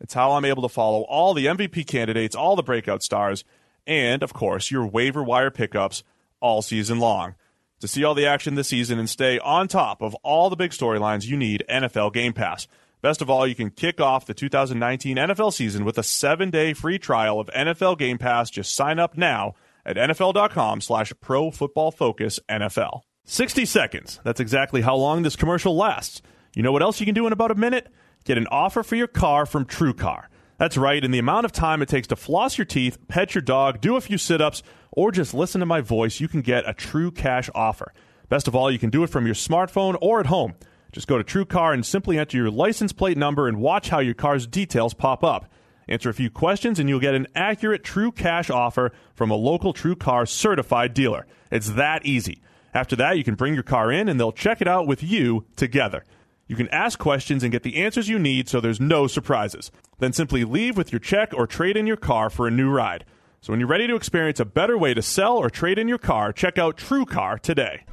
It's how I'm able to follow all the MVP candidates, all the breakout stars, and, of course, your waiver wire pickups all season long. To see all the action this season and stay on top of all the big storylines, you need NFL Game Pass. Best of all, you can kick off the 2019 NFL season with a seven-day free trial of NFL Game Pass. Just sign up now at nfl.com slash pro football focus NFL. 60 seconds. That's exactly how long this commercial lasts. You know what else you can do in about a minute? Get an offer for your car from TrueCar. That's right, in the amount of time it takes to floss your teeth, pet your dog, do a few sit ups, or just listen to my voice, you can get a true cash offer. Best of all, you can do it from your smartphone or at home. Just go to TrueCar and simply enter your license plate number and watch how your car's details pop up. Answer a few questions and you'll get an accurate true cash offer from a local TrueCar certified dealer. It's that easy. After that, you can bring your car in and they'll check it out with you together. You can ask questions and get the answers you need so there's no surprises. Then simply leave with your check or trade in your car for a new ride. So when you're ready to experience a better way to sell or trade in your car, check out TrueCar today.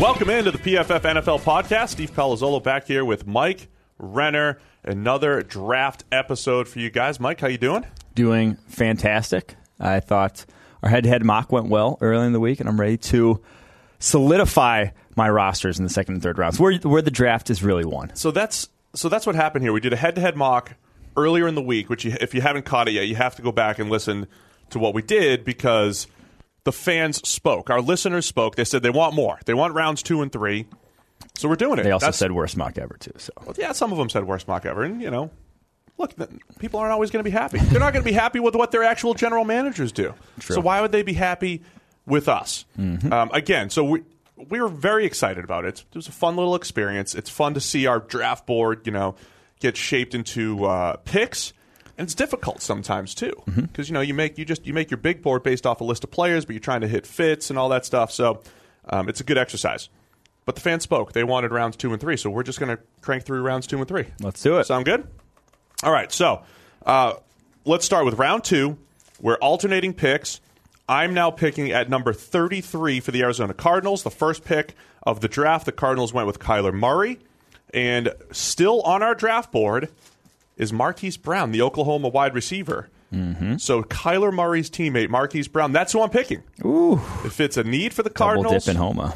Welcome into the PFF NFL podcast. Steve Palazzolo back here with Mike Renner. Another draft episode for you guys. Mike, how you doing? Doing fantastic. I thought our head-to-head mock went well early in the week, and I'm ready to solidify my rosters in the second and third rounds, where where the draft is really won. So that's so that's what happened here. We did a head-to-head mock earlier in the week, which you, if you haven't caught it yet, you have to go back and listen to what we did because the fans spoke. Our listeners spoke. They said they want more. They want rounds two and three. So we're doing it. They also That's- said worst mock ever too. So well, yeah, some of them said worst mock ever, and you know, look, people aren't always going to be happy. They're not going to be happy with what their actual general managers do. True. So why would they be happy with us? Um, again, so we we were very excited about it. It was a fun little experience. It's fun to see our draft board, you know, get shaped into uh, picks. And it's difficult sometimes too, because you know you make you just you make your big board based off a list of players, but you're trying to hit fits and all that stuff. So um, it's a good exercise. But the fans spoke; they wanted rounds two and three, so we're just going to crank through rounds two and three. let's do it. Sound good? All right, so uh, let's start with round two. We're alternating picks. I'm now picking at number 33 for the Arizona Cardinals. The first pick of the draft, the Cardinals went with Kyler Murray. And still on our draft board is Marquise Brown, the Oklahoma wide receiver. Mm-hmm. So Kyler Murray's teammate, Marquise Brown, that's who I'm picking. Ooh, If it's a need for the Cardinals. double dip in Homa.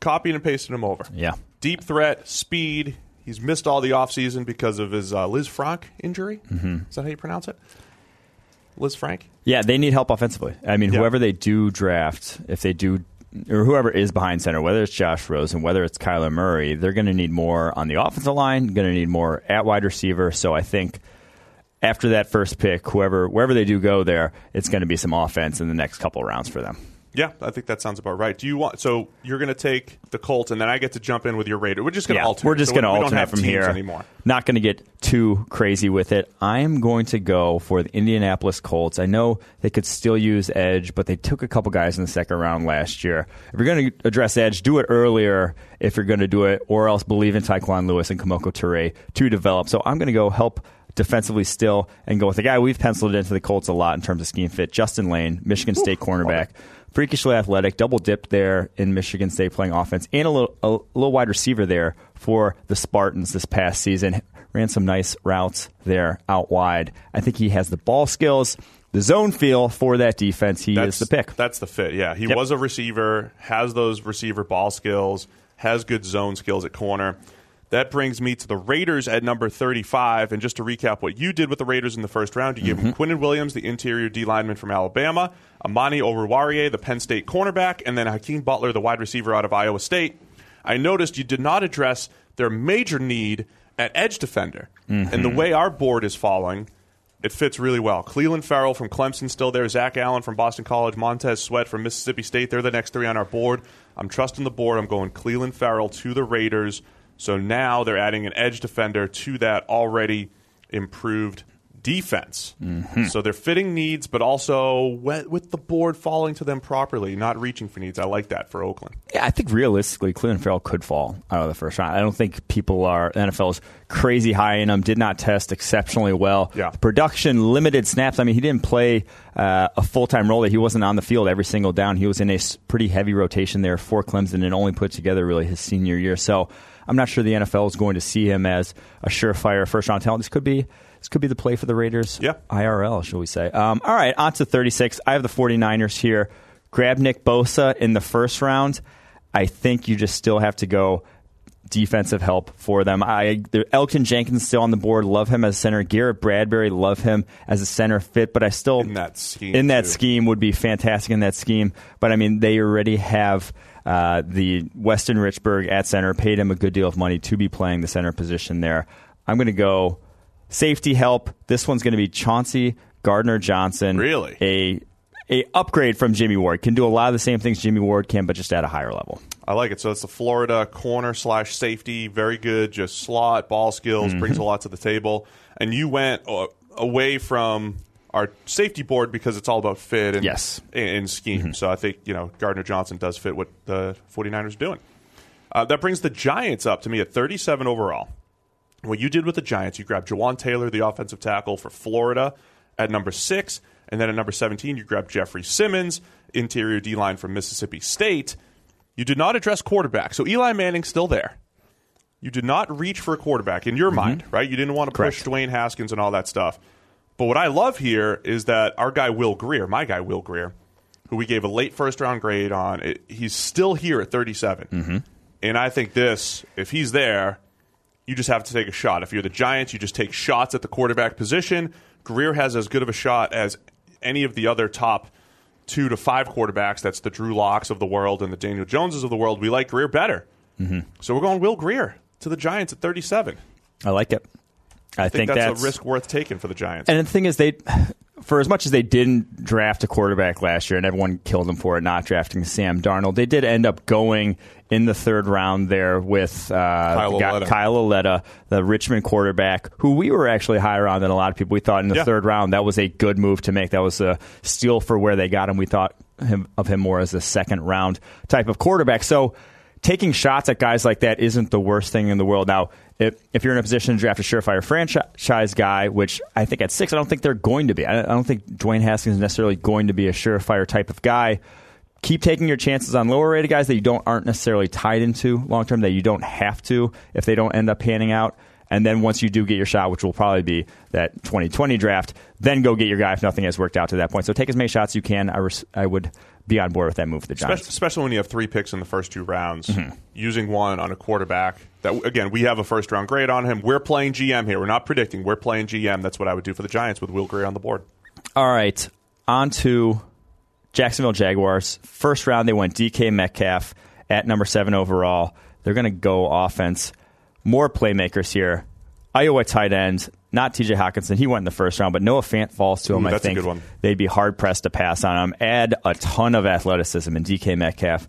copying and pasting him over Yeah, deep threat, speed. He's missed all the offseason because of his uh, Lisfranc injury. Mm-hmm. Is that how you pronounce it? Lisfranc? yeah. They need help offensively. I mean, Yeah. whoever they do draft, if they do. Or whoever is behind center, whether it's Josh Rosen, whether it's Kyler Murray, they're going to need more on the offensive line. Going to need more at wide receiver. So I think after that first pick, whoever wherever they do go there, it's going to be some offense in the next couple rounds for them. Yeah, I think that sounds about right. Do you want? So you're going to take the Colts, and then I get to jump in with your Raider. We're just going to Yeah, alternate. we're just So going to alternate have from here. anymore. Not going to get too crazy with it. I am going to go for the Indianapolis Colts. I know they could still use edge, but they took a couple guys in the second round last year. If you're going to address edge, do it earlier if you're going to do it, or else believe in Tyquan Lewis and Kemoko Turay to develop. So I'm going to go help defensively still and go with the guy we've penciled into the Colts a lot in terms of scheme fit, Justin Layne, Michigan State cornerback freakishly athletic, double dipped there in Michigan State playing offense, and a little a little wide receiver there for the Spartans this past season. Ran some nice routes there out wide. I think he has the ball skills, the zone feel for that defense. He That's is the pick. That's the fit. Yeah, he Yep. was a receiver, has those receiver ball skills, has good zone skills at corner. That brings me to the Raiders at number 35. And just to recap what you did with the Raiders in the first round, you gave mm-hmm. them Quinnen Williams, the interior D lineman from Alabama, Amani Oruwariye, the Penn State cornerback, and then Hakeem Butler, the wide receiver out of Iowa State. I noticed you did not address their major need at edge defender. And the mm-hmm. way our board is falling, it fits really well. Clelin Ferrell from Clemson still there. Zach Allen from Boston College. Montez Sweat from Mississippi State. They're the next three on our board. I'm trusting the board. I'm going Clelin Ferrell to the Raiders. So now they're adding an edge defender to that already improved defense. So they're fitting needs, but also with with the board falling to them properly, not reaching for needs. I like that for Oakland. Yeah, I think realistically, Clelin Ferrell could fall out of the first round. I don't think people are NFL's crazy high in him. Did not test exceptionally well. Yeah. Production, limited snaps. I mean, he didn't play uh, a full time role. There, he wasn't on the field every single down. He was in a pretty heavy rotation there for Clemson and only put together really his senior year. So I'm not sure the NFL is going to see him as a surefire first round talent. This could be. This could be the play for the Raiders. Yeah. IRL, shall we say. Um, all right, on to 36. I have the 49ers here. Grab Nick Bosa in the first round. I think you just still have to go defensive help for them. I Elgton Jenkins still on the board. Love him as center. Garrett Bradbury, love him as a center fit, but I still In that scheme, in that too. scheme would be fantastic in that scheme. But I mean, they already have uh, the Weston Richburg at center. Paid him a good deal of money to be playing the center position there. I'm going to go safety help. This one's going to be Chauncey Gardner Johnson. Really? a a upgrade from Jimmy Ward. Can do a lot of the same things Jimmy Ward can, but just at a higher level. I like it. So it's the Florida corner slash safety. Very good. Just slot, ball skills, Mm-hmm. brings a lot to the table. And you went uh, away from our safety board because it's all about fit and, Yes. Mm-hmm. and, and scheme. So I think, you know, Gardner Johnson does fit what the 49ers are doing. Uh, that brings the Giants up to me at 37 overall. What you did with the Giants, you grabbed Jawaan Taylor, the offensive tackle for Florida, at number six. And then at number 17, you grabbed Jeffery Simmons, interior D line from Mississippi State. You did not address quarterback. So Eli Manning's still there. You did not reach for a quarterback in your mind, right? You didn't want to push Mm-hmm. Dwayne Haskins and all that stuff. But what I love here is that our guy Will Grier, my guy Will Grier, who we gave a late first round grade on, it, he's still here at 37. Mm-hmm. And I think this, if he's there, you just have to take a shot. If you're the Giants, you just take shots at the quarterback position. Grier has as good of a shot as any of the other top two to five quarterbacks. That's the Drew Locks of the world and the Daniel Joneses of the world. We like Grier better. Mm-hmm. So we're going Will Grier to the Giants at 37. I like it. I, I think, think, that's, a risk worth taking for the Giants. And the thing is, they, for as much as they didn't draft a quarterback last year, and everyone killed them for it, not drafting Sam Darnold, they did end up going in the third round there with uh, Kyle the. Kyle Lauletta, the Richmond quarterback, who we were actually higher on than a lot of people. We thought in the Yeah. third round that was a good move to make. That was a steal for where they got him. We thought him, of him more as a second round type of quarterback. So taking shots at guys like that isn't the worst thing in the world. Now, if, if you're in a position to draft a surefire franchise guy, which I think at six, I don't think they're going to be. I don't think Dwayne Haskins is necessarily going to be a surefire type of guy. Keep taking your chances on lower rated guys that you don't aren't necessarily tied into long term that you don't have to if they don't end up panning out. And then once you do get your shot, which will probably be that 2020 draft, then go get your guy if nothing has worked out to that point. So take as many shots as you can. I, res- I would be on board with that move for the Giants. especially when you have three picks in the first two rounds, Mm-hmm. using one on a quarterback. That again, we have a first round grade on him. We're playing GM here. We're not predicting. We're playing GM. That's what I would do for the Giants with Will Grier on the board. All right, on to Jacksonville Jaguars. First round, they went DK Metcalf at number seven overall. They're going to go offense. More playmakers here. Iowa tight end, not TJ Hockenson. He went in the first round, but Noah Fant falls to him. Ooh, I think they'd be hard pressed to pass on him. Add a ton of athleticism in DK Metcalf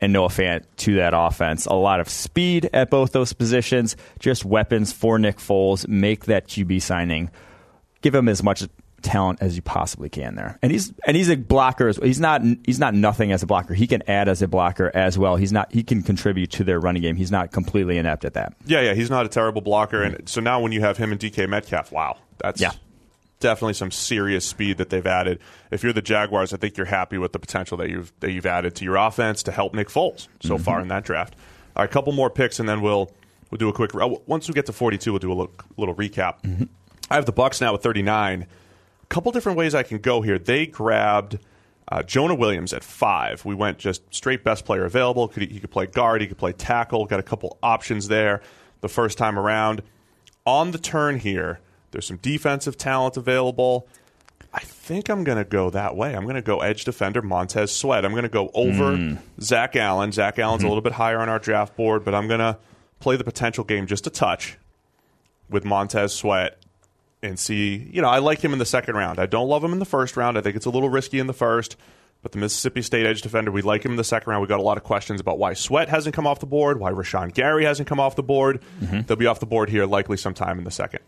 and Noah Fant to that offense. A lot of speed at both those positions. Just weapons for Nick Foles. Make that QB signing. Give him as much talent as you possibly can there. And he's and he's a blocker. as- He's not he's not nothing as a blocker. He can add as a blocker as well. He's not he can contribute to their running game. He's not completely inept at that. Yeah, yeah, he's not a terrible blocker, and so now when you have him and DK Metcalf, wow, that's Yeah. definitely some serious speed that they've added. If you're the Jaguars, I think you're happy with the potential that you've that you've added to your offense to help Nick Foles so mm-hmm. far in that draft. All right, a couple more picks, and then we'll we'll do a quick. oh, Once we get to 42, we'll do a little, little recap. Mm-hmm. I have the Bucks now at 39. Couple different ways I can go here. They grabbed. Uh, Jonah Williams at five. We went just straight best player available. Could he, he could play guard, he could play tackle. Got a couple options there. the first time around. On the turn here, there's some defensive talent available. I think I'm going to go that way. I'm going to go edge defender Montez Sweat. I'm going to go over Mm. Zach Allen. Zach Allen's Mm-hmm. a little bit higher on our draft board, but I'm going to play the potential game just a touch with Montez Sweat and see. You know, I like him in the second round. I don't love him in the first round. I think it's a little risky in the first. But the Mississippi State edge defender, we like him in the second round. We got a lot of questions about why Sweat hasn't come off the board, why Rashan Gary hasn't come off the board. Mm-hmm. They'll be off the board here likely sometime in the second.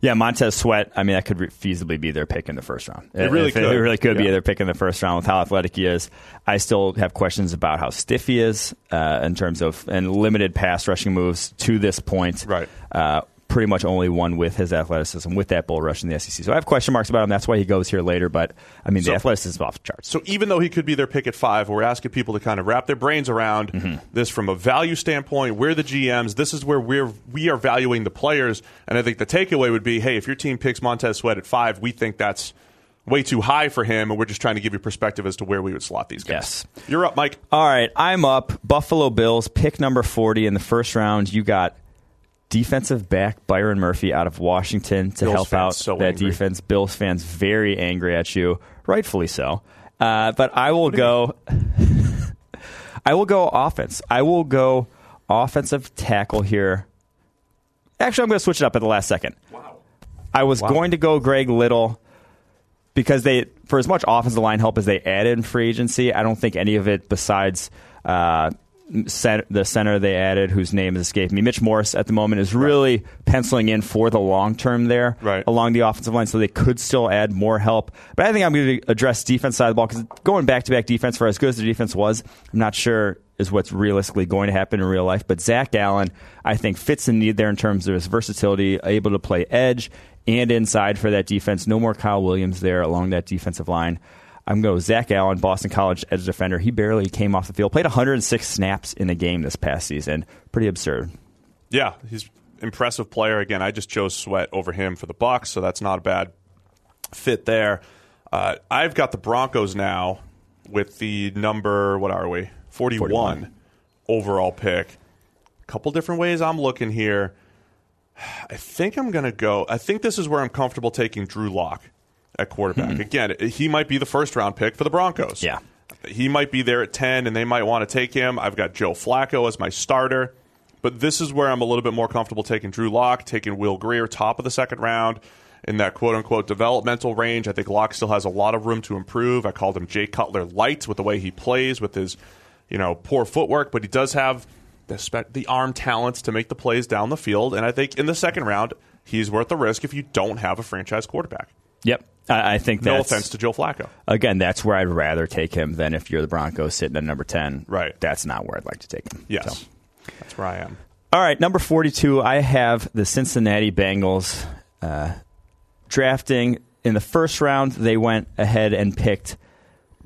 Yeah, Montez Sweat. I mean, that could re- feasibly be their pick in the first round. It really If could. It really could be Yeah. their pick in the first round with how athletic he is. I still have questions about how stiff he is uh, in terms of and limited pass rushing moves to this point. Right. Uh, pretty much only one with his athleticism with that bull rush in the SEC. So I have question marks about him. That's why he goes here later. But I mean, So- the athleticism is off the charts. So even though he could be their pick at five, we're asking people to kind of wrap their brains around Mm-hmm. this from a value standpoint. We're the GMs. This is where we're we are valuing the players, and I think the takeaway would be, hey, if your team picks Montez Sweat at five, we think that's way too high for him, and we're just trying to give you perspective as to where we would slot these guys. Yes. You're up, Mike. All right, I'm up. Buffalo Bills, pick number 40 in the first round. You got defensive back Byron Murphy out of Washington to Bills help out so that angry. defense. Bills fans very angry at you, rightfully so. Uh, but I will go. I will go offense. I will go offensive tackle here. Actually, I'm going to switch it up at the last second. Wow. I was going to go Greg Little because they, for as much offensive line help as they added in free agency, I don't think any of it besides uh, center, the center they added, whose name has escaped me, Mitch Morse at the moment, is really penciling in for the long term there Right. along the offensive line. So they could still add more help. But I think I'm going to address defense side of the ball because going back to back defense for as good as the defense was, I'm not sure is what's realistically going to happen in real life. But Zach Allen, I think, fits the need there in terms of his versatility, able to play edge and inside for that defense. No more Kyle Williams there along that defensive line. I'm going to go Zach Allen, Boston College edge defender. He barely came off the field, played 106 snaps in a game this past season. Pretty absurd. Yeah, he's impressive player. Again, I just chose Sweat over him for the Bucks, so that's not a bad fit there. Uh, I've got the Broncos now with the number. What are we? Forty-one, 41. overall pick. A couple different ways I'm looking here. I think I'm going to go. I think this is where I'm comfortable taking Drew Lock at quarterback. Hmm. Again, he might be the first round pick for the Broncos. Yeah. He might be there at 10 and they might want to take him. I've got Joe Flacco as my starter. But this is where I'm a little bit more comfortable taking Drew Lock, taking Will Grier, top of the second round in that quote unquote developmental range. I think Lock still has a lot of room to improve. I called him Jay Cutler light with the way he plays, with his you know poor footwork, but he does have the, spe- the arm talents to make the plays down the field. And I think in the second round, he's worth the risk if you don't have a franchise quarterback. Yep. I, I think No that's, offense to Joe Flacco. again, that's where I'd rather take him than if you're the Broncos sitting at number 10. Right. That's not where I'd like to take him. Yes, So. that's where I am. All right, number 42, I have the Cincinnati Bengals uh, drafting in the first round. They went ahead and picked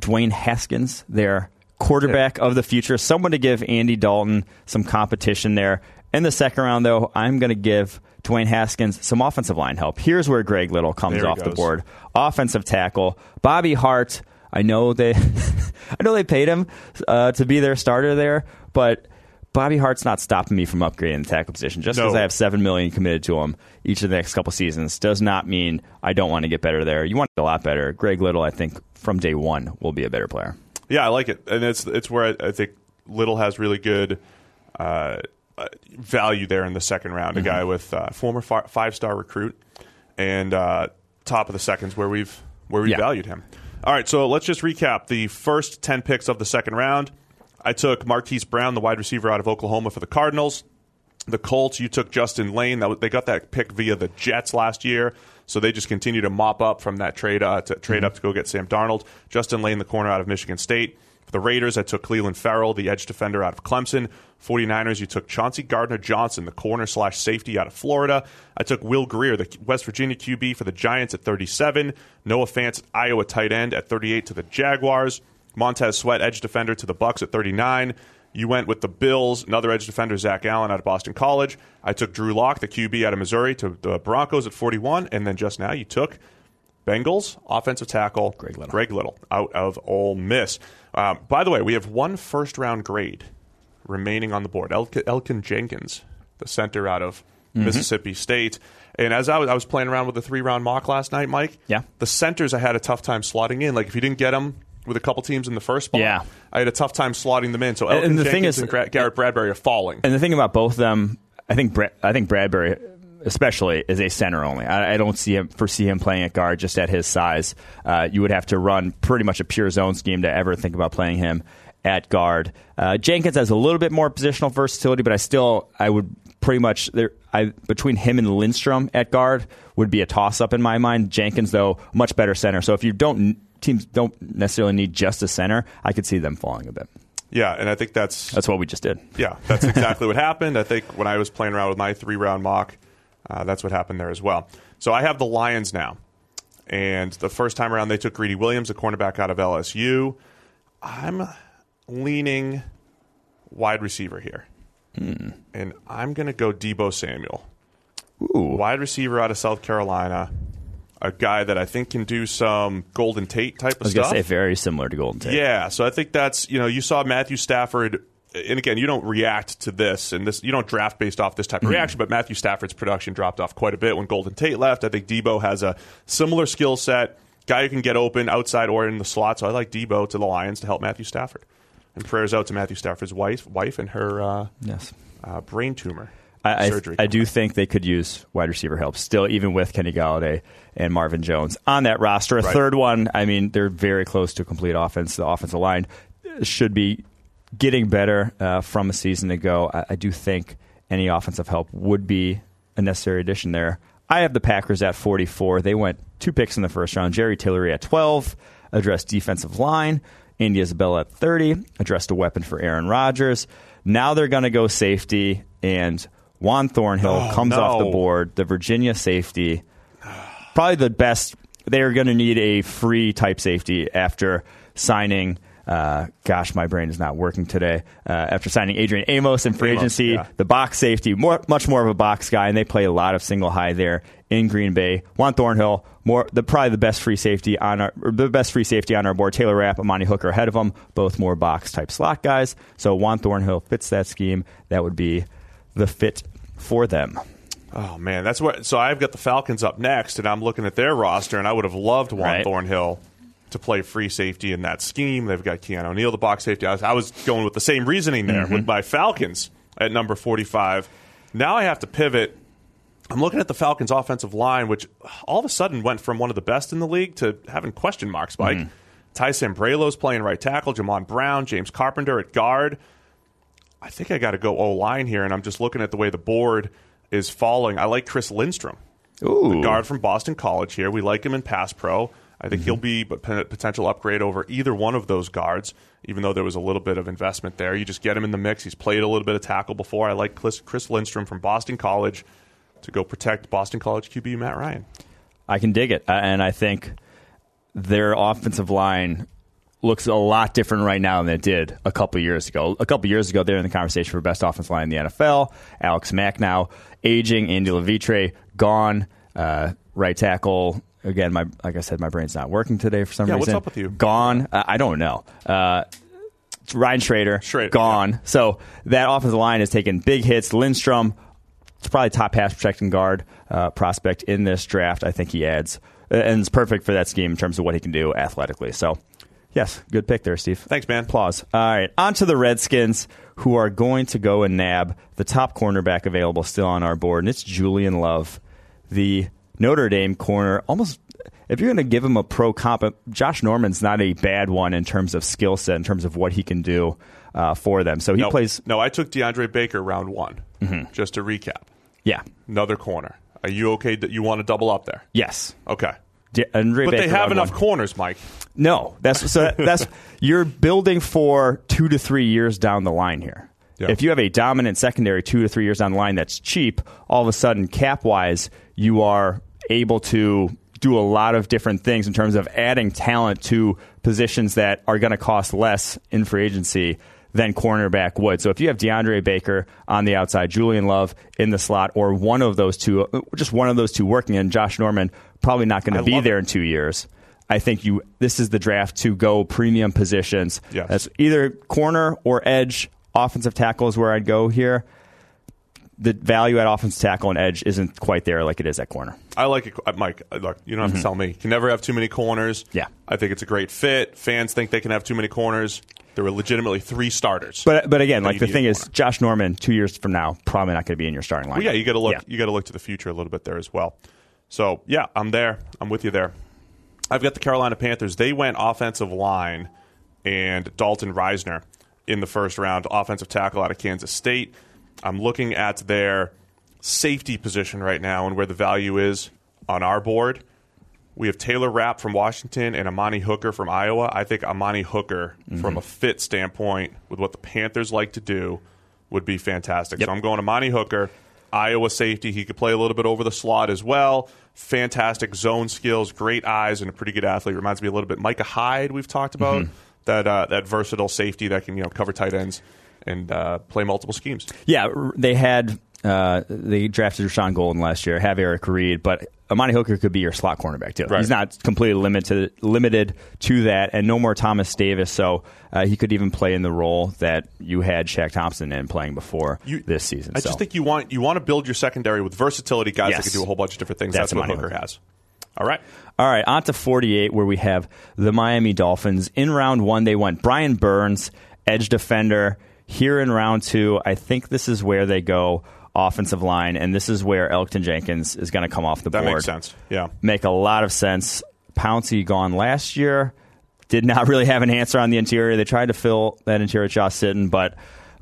Dwayne Haskins, their quarterback of the future, someone to give Andy Dalton some competition there. In the second round, though, I'm going to give Dwayne Haskins some offensive line help. Here's where Greg Little comes off the board. Offensive tackle, Bobby Hart. I know they, I know they paid him uh, to be their starter there, but Bobby Hart's not stopping me from upgrading the tackle position. Just because No. I have seven million committed to him each of the next couple seasons does not mean I don't want to get better there. You want to get a lot better. Greg Little, I think, from day one will be a better player. Yeah, I like it, and it's it's where I, I think Little has really good uh, uh, value there in the second round. A guy with uh, former fi- five star recruit and uh, top of the seconds where we've where we Yeah. valued him. All right, so let's just recap the first ten picks of the second round. I took Marquise Brown, the wide receiver out of Oklahoma, for the Cardinals. The Colts, you took Justin Layne. That they got that pick via the Jets last year, so they just continue to mop up from that trade uh, to trade up to go get Sam Darnold. Justin Layne, the corner out of Michigan State. For the Raiders, I took Clelin Ferrell, the edge defender out of Clemson. 49ers, you took Chauncey Gardner Johnson, the corner slash safety out of Florida. I took Will Grier, the West Virginia QB for the Giants at 37. Noah Fant, Iowa tight end at 38 to the Jaguars. Montez Sweat, edge defender to the Bucks at 39. You went with the Bills, another edge defender, Zach Allen out of Boston College. I took Drew Lock, the QB out of Missouri, to the Broncos at 41. And then just now you took Bengals offensive tackle Greg Little. Greg Little out of Ole Miss. Um, by the way, we have one first round grade remaining on the board. Elgton, Elgton Jenkins, the center out of Mississippi State. And as I was, I was playing around with the three round mock last night, Mike. Yeah. The centers I had a tough time slotting in. Like if you didn't get them with a couple teams in the first spot, Yeah. I had a tough time slotting them in. So Elgton and the thing Jenkins is- and Garrett Bradbury are falling. And the thing about both of them, I think Bra- I think Bradbury especially is a center only. I, I don't see him foresee him playing at guard just at his size. Uh, you would have to run pretty much a pure zone scheme to ever think about playing him at guard. Uh, Jenkins has a little bit more positional versatility, but I still I would pretty much there. I between him and Lindstrom at guard would be a toss up in my mind. Jenkins though much better center. So if you don't teams don't necessarily need just a center, I could see them falling a bit. yeah, and I think that's That's what we just did. Yeah, that's exactly what happened. I think when I was playing around with my three round mock, uh, that's what happened there as well. So I have the Lions now. And the first time around, they took Greedy Williams, a cornerback out of LSU. I'm leaning wide receiver here. And I'm going to go Deebo Samuel. Ooh. Wide receiver out of South Carolina. A guy that I think can do some Golden Tate type of I was going stuff. to say very similar to Golden Tate. Yeah, so I think that's you know you saw Matthew Stafford, and again you don't react to this, and this you don't draft based off this type Mm-hmm. of reaction. But Matthew Stafford's production dropped off quite a bit when Golden Tate left. I think Deebo has a similar skill set, guy who can get open outside or in the slot. So I like Deebo to the Lions to help Matthew Stafford. And prayers out to Matthew Stafford's wife, wife and her uh, Yes. uh, brain tumor I, I, surgery. I do think they could use wide receiver help still, even with Kenny Golladay and Marvin Jones on that roster. A Right. third one, I mean, they're very close to a complete offense. The offensive line should be getting better uh, from a season ago. I, I do think any offensive help would be a necessary addition there. I have the Packers at 44. They went two picks in the first round. Jerry Tillery at 12, addressed defensive line. Andy Isabella at 30, addressed a weapon for Aaron Rodgers. Now they're going to go safety, and Juan Thornhill Oh, comes off the board, the Virginia safety. Probably the best. They're going to need a free type safety after signing. Uh, gosh, my brain is not working today. Uh, after signing Adrian Amos in free Amos, agency, yeah. the box safety, more, much more of a box guy, and they play a lot of single high there in Green Bay. Juan Thornhill, more the probably the best free safety on our or the best free safety on our board. Taylor Rapp, Amani Hooker ahead of him, both more box type slot guys. So Juan Thornhill fits that scheme. That would be the fit for them. Oh man, that's what. So I've got the Falcons up next, and I'm looking at their roster, and I would have loved Juan Right. Thornhill to play free safety in that scheme. They've got Keanu O'Neal, the box safety. I was, I was going with the same reasoning there with mm-hmm. my Falcons at number 45. Now I have to pivot. I'm looking at the Falcons' offensive line, which all of a sudden went from one of the best in the league to having question marks. Mike mm-hmm. Ty Sambrailo's playing right tackle, Jamon Brown, James Carpenter at guard. I think I got to go O line here, and I'm just looking at the way the board is falling. I like Chris Lindstrom, Ooh, guard from Boston College here. We like him in pass pro. I think he'll be a potential upgrade over either one of those guards, even though there was a little bit of investment there. You just get him in the mix. He's played a little bit of tackle before. I like Chris, Lindstrom from Boston College to go protect Boston College QB Matt Ryan. I can dig it, Uh, and I think their offensive line looks a lot different right now than it did a couple years ago. A couple years ago, they're in the conversation for best offensive line in the NFL. Alex Mack now aging, Andy Levitre gone, uh, right tackle. Again, my like I said, my brain's not working today for some reason. Yeah, what's reason. up with you? Gone. Uh, I don't know. Uh, Ryan Schraeder, Schraeder, gone. So that offensive line has taken big hits. Lindstrom, it's probably top pass protecting guard uh, prospect in this draft. I think he adds, uh, and it's perfect for that scheme in terms of what he can do athletically. So, yes, good pick there, Steve. Thanks, man. Applause. All right, on to the Redskins, who are going to go and nab the top cornerback available still on our board, and it's Julian Love, the Notre Dame corner. Almost, if you're going to give him a pro comp, uh, Josh Norman's not a bad one in terms of skill set, in terms of what he can do uh, for them. So he no, plays, No, I took DeAndre Baker round one. Just to recap, yeah, another corner. Are you okay that you want to double up there? yes. Okay. De- Andre But they have enough one. corners, Mike. No, that's so that's you're building for two to three years down the line here. Yeah. If you have a dominant secondary two to three years down the line that's cheap, all of a sudden cap wise you are able to do a lot of different things in terms of adding talent to positions that are going to cost less in free agency than cornerback would. So if you have DeAndre Baker on the outside, Julian Love in the slot, or one of those two, uh, just one of those two working, and Josh Norman probably not going to be there it. in two years. I think you this is the draft to go premium positions. Yes. That's either corner or edge. Offensive tackle is where I'd go here. the value at offensive tackle and edge isn't quite there like it is at corner. I like it, uh, Mike. uh, Look, you don't have to tell me. You can never have too many corners. Mm-hmm. Yeah. I think it's a great fit. Fans think they can have too many corners. There were legitimately three starters. But but again, like the thing is. Josh Norman two years from now probably not going to be in your starting line. Well, yeah, you got to look. You got to look to the future a little bit there as well. So yeah, I'm there. I'm with you there. I've got the Carolina Panthers. They went offensive line and Dalton Risner in the first round, offensive tackle out of Kansas State. I'm looking at their safety position right now and where the value is on our board. We have Taylor Rapp from Washington and Amani Hooker from Iowa. I think Amani Hooker, mm-hmm. from a fit standpoint, with what the Panthers like to do, would be fantastic. Yep. So I'm going Amani Hooker, Iowa safety. He could play a little bit over the slot as well. Fantastic zone skills, great eyes, and a pretty good athlete. Reminds me a little bit Micah Hyde. We've talked about mm-hmm. That uh, that versatile safety that can you know cover tight ends and uh, play multiple schemes. Yeah, they had uh, they drafted Rashaan Gaulden last year, have Eric Reid, but Amani Hooker could be your slot cornerback too. Right. He's not completely limited limited to that, and no more Thomas Davis, so uh, he could even play in the role that you had Shaq Thompson in playing before You- this season. I so. just think you want you want to build your secondary with versatility guys Yes. that can do a whole bunch of different things. That's That's, what Amani Hooker Hooker. has. All right. All right, on to 48, where we have the Miami Dolphins. In round one, they went Brian Burns, edge defender. Here in round two, I think this is where they go offensive line, and this is where Elgton Jenkins is going to come off the That board. makes sense. Yeah. Make a lot of sense. Pouncey gone last year. Did not really have an answer on the interior. They tried to fill that interior with Josh Sitton, but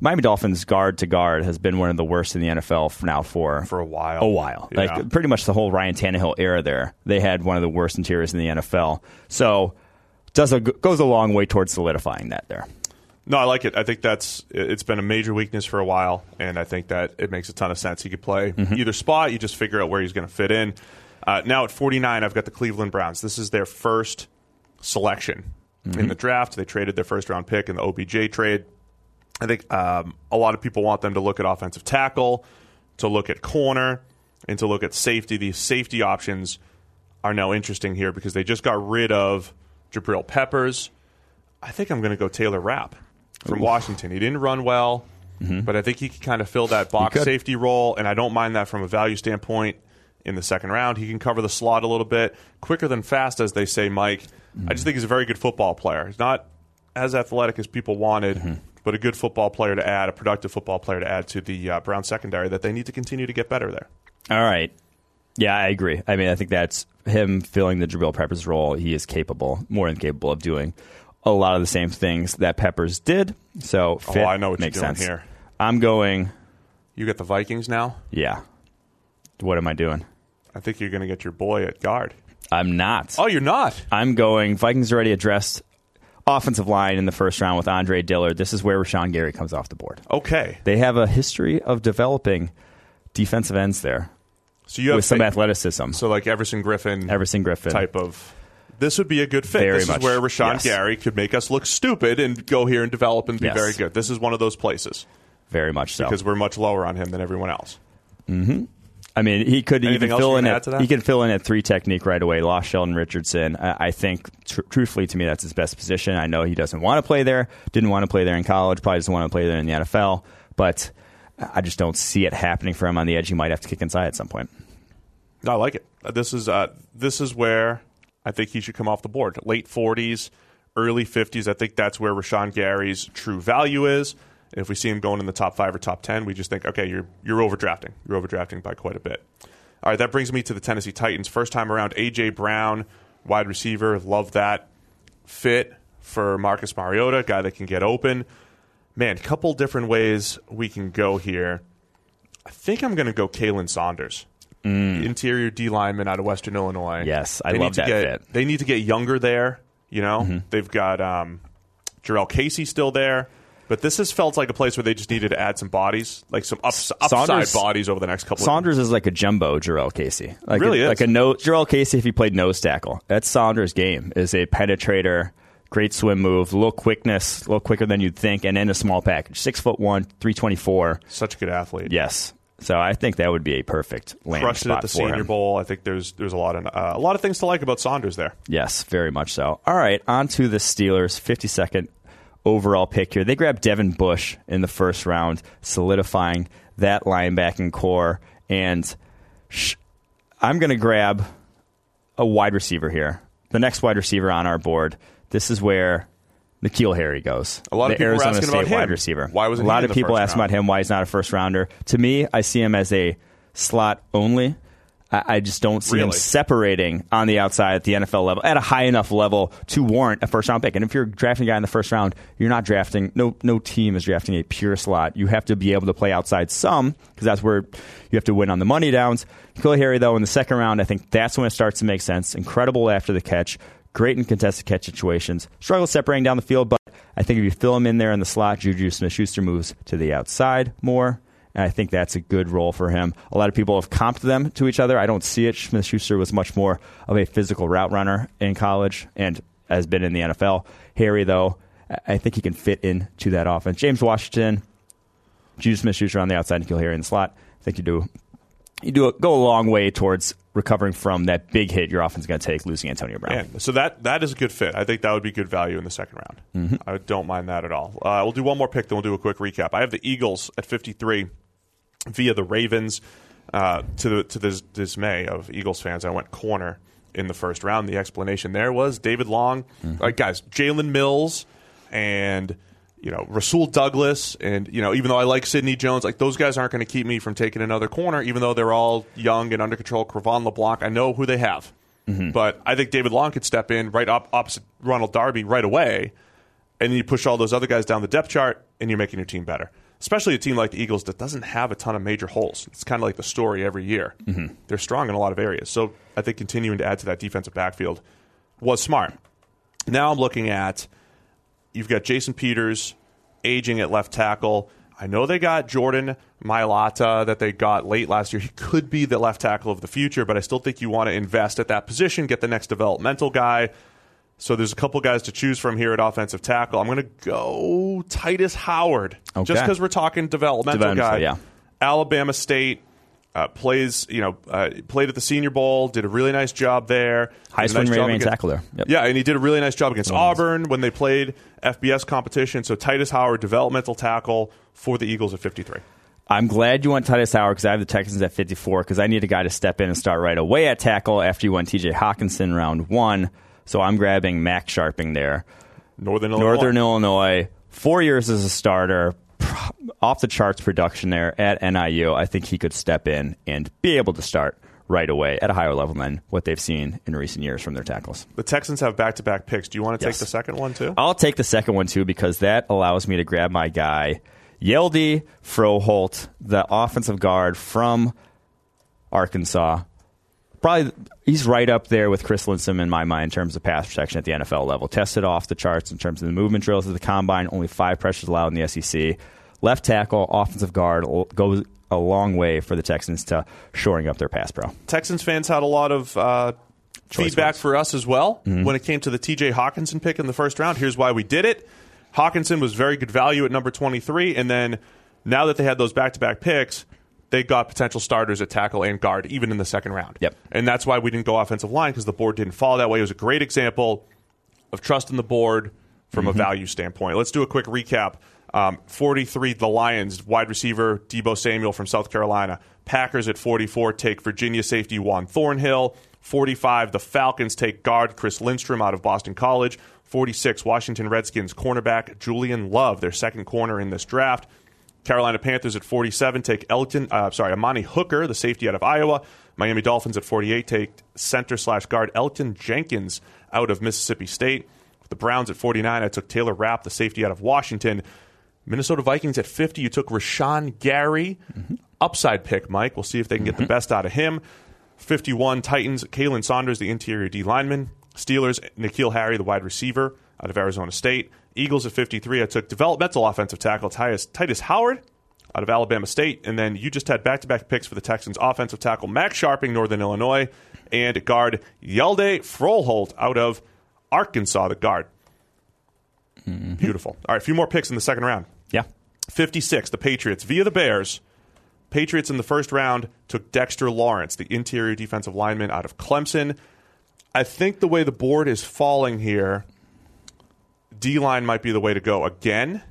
Miami Dolphins guard to guard has been one of the worst in the NFL for now for For a while. A while, Yeah. like pretty much the whole Ryan Tannehill era. There, they had one of the worst interiors in the NFL. So, does a, goes a long way towards solidifying that there. No, I like it. I think that's it's been a major weakness for a while, and I think that it makes a ton of sense. He could play Mm-hmm. either spot. You just figure out where he's going to fit in. Uh, now at 49, I've got the Cleveland Browns. This is their first selection Mm-hmm. in the draft. They traded their first round pick in the OBJ trade. I think um, a lot of people want them to look at offensive tackle, to look at corner, and to look at safety. These safety options are now interesting here because they just got rid of Jabril Peppers. I think I'm going to go Taylor Rapp from Washington. He didn't run well, mm-hmm. but I think he can kind of fill that box safety role, and I don't mind that from a value standpoint. In the second round, he can cover the slot a little bit quicker than fast, as they say. Mike, I just mm-hmm. think he's a very good football player. He's not as athletic as people wanted, mm-hmm. But a good football player to add, a productive football player to add to the uh, Brown secondary that they need to continue to get better there. All right. Yeah, I agree. I mean, I think that's him filling the Jabril Peppers role. He is capable, more than capable of doing a lot of the same things that Peppers did. So, fit Oh, I know what you're makes doing sense. here. I'm going. You get the Vikings now. Yeah. What am I doing? I think you're going to get your boy at guard. I'm not. Oh, you're not. I'm going. Vikings already addressed offensive line in the first round with Andre Dillard. This is where Rashan Gary comes off the board. Okay, They have a history of developing defensive ends there so you have with some athleticism. So like Everson Griffen Everson Griffen. type of. This would be a good fit. Very this much, is where Rashan yes. Gary could make us look stupid and go here and develop and be Yes. very good. This is one of those places Very much so. because we're much lower on him than everyone else. Mm-hmm. I mean, he could Anything even fill in at that? he could fill in at three technique right away. Lost Sheldon Richardson. I, I think, tr- truthfully, to me, that's his best position. I know he doesn't want to play there. Didn't want to play there in college. Probably doesn't want to play there in the NFL. But I just don't see it happening for him on the edge. He might have to kick inside at some point. I like it. Uh, This is uh, this is where I think he should come off the board. Late 40s, early 50s. I think that's where Rashan Gary's true value is. And if we see him going in the top five or top 10, we just think, okay, you're you're overdrafting. You're overdrafting by quite a bit. All right, that brings me to the Tennessee Titans. First time around, A.J. Brown, wide receiver. Love that fit for Marcus Mariota, guy that can get open. Man, couple different ways we can go here. I think I'm going to go Khalen Saunders, interior D lineman out of Western Illinois. Mm. Yes, I They love need to that get, fit. Mm-hmm. They need to get younger there. You know, they've got um, Jurrell Casey still there, but this has felt like a place where they just needed to add some bodies, like some ups, upside Saunders- bodies over the next couple. Saunders is like a jumbo Jurrell Casey. Like Really a, is. like a no Jurrell Casey if he played nose tackle. That's Saunders' game. Is a penetrator, great swim move, a little quickness, a little quicker than you'd think, and in a small package. Six foot one, three twenty four. such a good athlete. Yes. So I think that would be a perfect landing crushed it spot at the Senior him. Bowl. I think there's there's a lot of uh, a lot of things to like about Saunders there. Yes, very much so. All right, on to the Steelers. 52nd overall pick here. They grabbed Devin Bush in the first round, solidifying that linebacking core. And sh- I'm going to grab a wide receiver here. The next wide receiver on our board. This is where N'Keal Harry goes. A lot of people Arizona asking State about him. wide receiver. Why wasn't a lot of people asking round? about him? Why he's not a first rounder? To me, I see him as a slot only. I, I just don't see him separating on the outside at the NFL level at a high enough level to warrant a first round pick. And if you're drafting a guy in the first round, you're not drafting. No, no team is drafting a pure slot. You have to be able to play outside some because that's where you have to win on the money downs. N'Keal Harry though in the second round, I think that's when it starts to make sense. Incredible after the catch, great in contested catch situations. Struggles separating down the field, but I think if you fill him in there in the slot, Juju Smith-Schuster moves to the outside more. And I think that's a good role for him. A lot of people have comped them to each other. I don't see it. Smith Schuster was much more of a physical route runner in college and has been in the NFL. Harry, though, I- think he can fit into that offense. James Washington, Juju Smith Schuster on the outside and N'Keal Harry in the slot. I think you do you do a, go a long way towards recovering from that big hit your offense is going to take losing Antonio Brown. So that that is a good fit. I think that would be good value in the second round. Mm-hmm. I don't mind that at all. Uh, we'll do one more pick, then we'll do a quick recap. I have the Eagles at 53 via the Ravens. Uh, to the to the dismay of Eagles fans, I went corner in the first round. The explanation there was David Long, Mm-hmm. like guys, Jalen Mills, and you know Rasul Douglas, and you know even though I like Sidney Jones, like those guys aren't going to keep me from taking another corner, even though they're all young and under control. Cre'Von LeBlanc, I know who they have, but I think David Long could step in right up opposite Ronald Darby right away, and then you push all those other guys down the depth chart, and you're making your team better. Especially a team like the Eagles that doesn't have a ton of major holes. It's kind of like the story every year. Mm-hmm. They're strong in a lot of areas. So I think continuing to add to that defensive backfield was smart. Now I'm looking at you've got Jason Peters aging at left tackle. I know they got Jordan Mailata that they got late last year. He could be the left tackle of the future, but I still think you want to invest at that position, get the next developmental guy. So there's a couple guys to choose from here at offensive tackle. I'm going to go Tytus Howard, Okay. just because we're talking developmental Developmental, guy. yeah. Alabama State uh, plays, you know, uh, played at the Senior Bowl, did a really nice job there. A nice rate against- tackle there. Yep. Yeah, and he did a really nice job against Auburn when they played FBS competition. So Tytus Howard, developmental tackle for the Eagles at 53. I'm glad you went Tytus Howard because I have the Texans at 54 because I need a guy to step in and start right away at tackle after you went TJ Hockenson round one. So I'm grabbing Max Scharping there. Northern Illinois. Northern Illinois, four years as a starter, off the charts production there at NIU. I think he could step in and be able to start right away at a higher level than what they've seen in recent years from their tackles. The Texans have back to back picks. Do you want to Yes. take the second one too? I'll take the second one too because that allows me to grab my guy, Hjalte Froholdt, the offensive guard from Arkansas. Probably he's right up there with Chris Lindstrom in my mind in terms of pass protection at the NFL level. Tested off the charts in terms of the movement drills at the combine. Only five pressures allowed in the SEC. Left tackle, offensive guard goes a long way for the Texans to shoring up their pass pro. Texans fans had a lot of uh, feedback for us as well when it came to the TJ Hockenson pick in the first round. Here's why we did it. Hockenson was very good value at number 23, and then now that they had those back to back picks, they got potential starters at tackle and guard even in the second round. Yep. And that's why we didn't go offensive line because the board didn't fall that way. It was a great example of trust in the board from a value standpoint. Let's do a quick recap. Um, 43, the Lions, wide receiver Deebo Samuel from South Carolina. Packers at 44 take Virginia safety Juan Thornhill. 45, the Falcons take guard Chris Lindstrom out of Boston College. 46, Washington Redskins cornerback Julian Love, their second corner in this draft. Carolina Panthers at 47 take Elgton, uh, sorry, Amani Hooker, the safety out of Iowa. Miami Dolphins at 48 take center slash guard Elgton Jenkins out of Mississippi State. The Browns at 49, I took Taylor Rapp, the safety out of Washington. Minnesota Vikings at 50, you took Rashan Gary. Upside pick, Mike. We'll see if they can get the best out of him. 51, Titans, Khalen Saunders, the interior D lineman. Steelers, N'Keal Harry, the wide receiver out of Arizona State. Eagles at 53, I took developmental offensive tackle Tytus, Tytus Howard out of Alabama State. And then you just had back to back picks for the Texans offensive tackle Max Scharping, Northern Illinois, and guard Hjalte Froholdt out of Arkansas, the guard. Mm-hmm. Beautiful. All right, a few more picks in the second round. Yeah. 56, the Patriots via the Bears. Patriots in the first round took Dexter Lawrence, the interior defensive lineman out of Clemson. I think the way the board is falling here, D line might be the way to go again,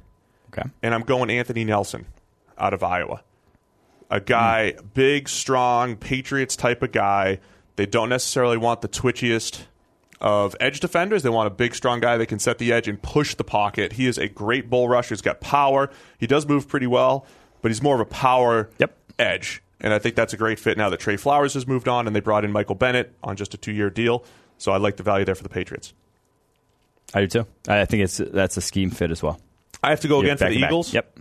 Okay. and I'm going Anthony Nelson out of Iowa. a hmm. guy, big, strong, Patriots type of guy. They don't necessarily want the twitchiest of edge defenders. They want a big, strong guy that can set the edge and push the pocket. He is a great bull rusher. He's got power. He does move pretty well, but he's more of a power Yep. edge. And I think that's a great fit now that Trey Flowers has moved on and they brought in Michael Bennett on just a two year deal. So I like the value there for the Patriots. I do too. I think it's that's a scheme fit as well. I have to go again for the to back. Eagles. Yep.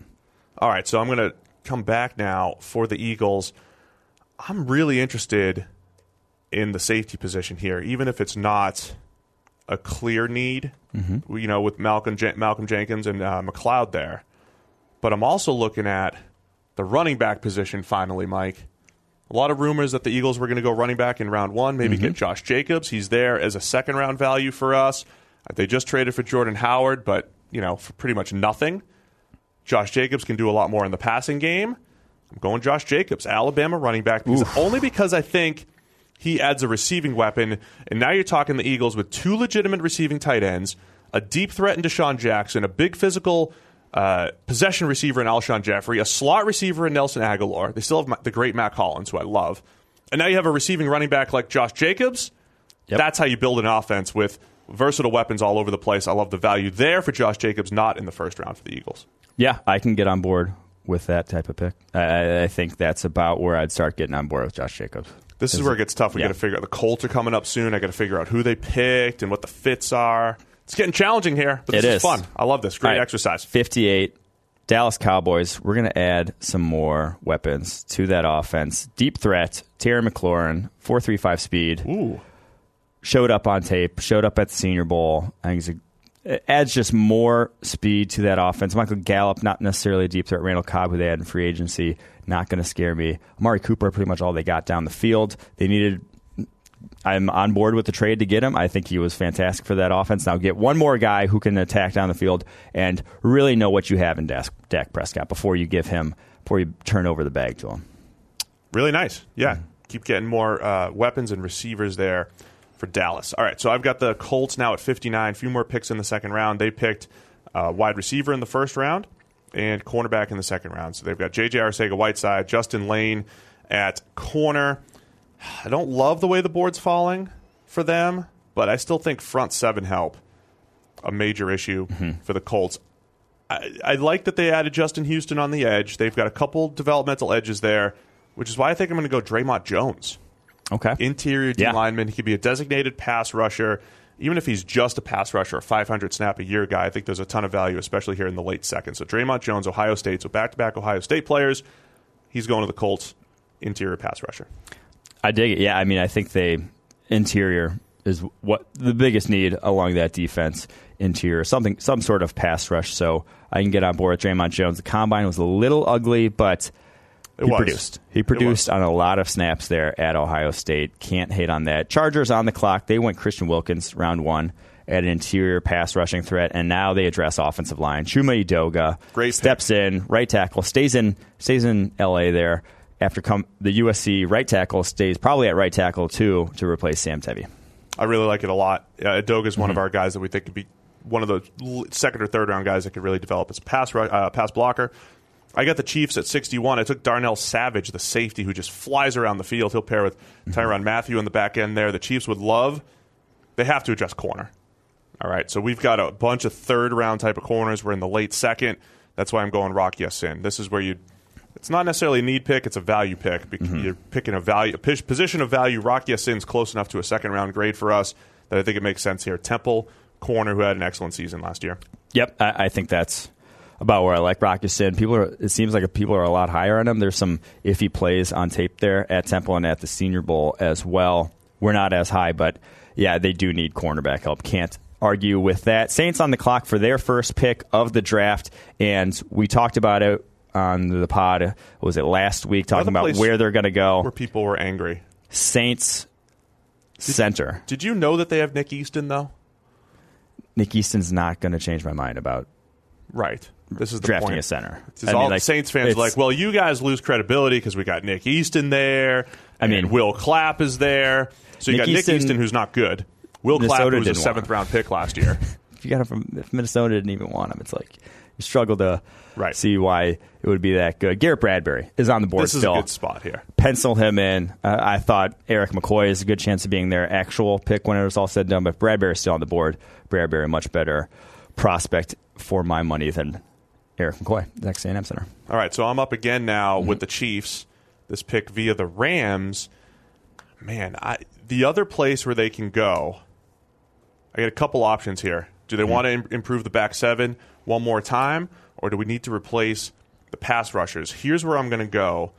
All right, so I'm going to come back now for the Eagles. I'm really interested in the safety position here, even if it's not a clear need. Mm-hmm. You know, with Malcolm Malcolm Jenkins and uh, McLeod there, but I'm also looking at the running back position. Finally, Mike. A lot of rumors that the Eagles were going to go running back in round one, maybe Mm-hmm. get Josh Jacobs. He's there as a second round value for us. They just traded for Jordan Howard, but you know, for pretty much nothing. Josh Jacobs can do a lot more in the passing game. I'm going Josh Jacobs, Alabama running back, because, only because I think he adds a receiving weapon. And now you're talking the Eagles with two legitimate receiving tight ends, a deep threat in DeSean Jackson, a big physical uh, possession receiver in Alshon Jeffery, a slot receiver in Nelson Agholor. They still have the great Mack Hollins, who I love. And now you have a receiving running back like Josh Jacobs. Yep. That's how you build an offense with versatile weapons all over the place. I love the value there for Josh Jacobs, not in the first round for the Eagles. Yeah, I can get on board with that type of pick. I- I, think that's about where I'd start getting on board with Josh Jacobs. This is where it gets tough. We Yeah. got to figure out the Colts are coming up soon. I got to figure out who they picked and what the fits are. It's getting challenging here, but this It is is. fun. I love this. Great right, exercise. 58. Dallas Cowboys, we're going to add some more weapons to that offense. Deep threat, Terry McLaurin, 435 speed. Ooh, Showed up on tape, showed up at the Senior Bowl. I think a, it adds just more speed to that offense. Michael Gallup, not necessarily a deep threat. Randall Cobb, who they had in free agency, not going to scare me. Amari Cooper, pretty much all they got down the field. They needed I'm on board with the trade to get him. I think he was fantastic for that offense. Now get one more guy who can attack down the field and really know what you have in Dak, Dak Prescott before you give him before you turn over the bag to him. really nice. Yeah, keep getting more uh, weapons and receivers there for Dallas. All right, so I've got the Colts now at 59. A few more picks in the second round. They picked uh, wide receiver in the first round and cornerback in the second round. So they've got J.J. Arcega Whiteside, Justin Layne at corner. I don't love the way the board's falling for them, but I still think front seven help a major issue for the Colts. I, I like that they added Justin Houston on the edge. They've got a couple developmental edges there, which is why I think I'm going to go Dre'Mont Jones. Okay. Interior D Yeah. lineman. He could be a designated pass rusher. Even if he's just a pass rusher, a 500 snap a year guy, I think there's a ton of value, especially here in the late second. So Dre'Mont Jones, Ohio State, so back to back Ohio State players. He's going to the Colts, interior pass rusher. I dig it. Yeah, I mean, I think they interior is what the biggest need along that defense. Interior, something, some sort of pass rush. So I can get on board with Dre'Mont Jones. The combine was a little ugly, but It he was. produced. He produced on a lot of snaps there at Ohio State. Can't hate on that. Chargers on the clock. They went Christian Wilkins round one at an interior pass rushing threat, and now they address offensive line. Chuma Edoga Great steps in, right tackle, stays in, stays in L.A. there. After come the USC right tackle stays probably at right tackle too to replace Sam Tevi. I really like it a lot. Uh, Edoga is one Mm-hmm. of our guys that we think could be one of the second or third round guys that could really develop as a pass uh, pass blocker. I got the Chiefs at 61. I took Darnell Savage, the safety who just flies around the field. He'll pair with Mm-hmm. Tyrann Mathieu in the back end there. The Chiefs would love. They have to address corner. All right, so we've got a bunch of third round type of corners. We're in the late second. That's why I'm going Rock Ya-Sin. This is where you. It's not necessarily a need pick; it's a value pick. Mm-hmm. You're picking a value, a position of value. Rock Ya-Sin's close enough to a second round grade for us that I think it makes sense here. Temple corner who had an excellent season last year. Yep, I, I think that's about where I like Rock Ya-Sin. People are. It seems like people are a lot higher on him. There's some iffy plays on tape there at Temple and at the Senior Bowl as well. We're not as high, but yeah, they do need cornerback help. Can't argue with that. Saints on the clock for their first pick of the draft, and we talked about it on the pod. Was it last week? Talking about where they're going to go. Where people were angry. Saints center. Did you know that they have Nick Easton though? Nick Easton's not going to change my mind about Right. This is the drafting point. a center. It's I mean, all like, Saints fans are like, well, you guys lose credibility because we got Nick Easton there. I mean- Will Clapp is there. So you Nick got Nick Easton- Easton, who's not good. Will Clapp, Minnesota who was a seventh round pick last year. if you got him from if Minnesota didn't even want him, it's like you struggle to Right. see why it would be that good. Garrett Bradbury is on the board This is still. a good spot here. Pencil him in. Uh, I thought Erik McCoy is a good chance of being their actual pick when it was all said and done, but Bradbury is still on the board. Bradbury, much better prospect for my money than Erik McCoy, next A&M center. All right, so I'm up again now Mm-hmm. with the Chiefs. This pick via the Rams. Man, I, the other place where they can go, I got a couple options here. Do Mm-hmm. they want to Im- improve the back seven one more time, or do we need to replace the pass rushers? Here's where I'm going to go.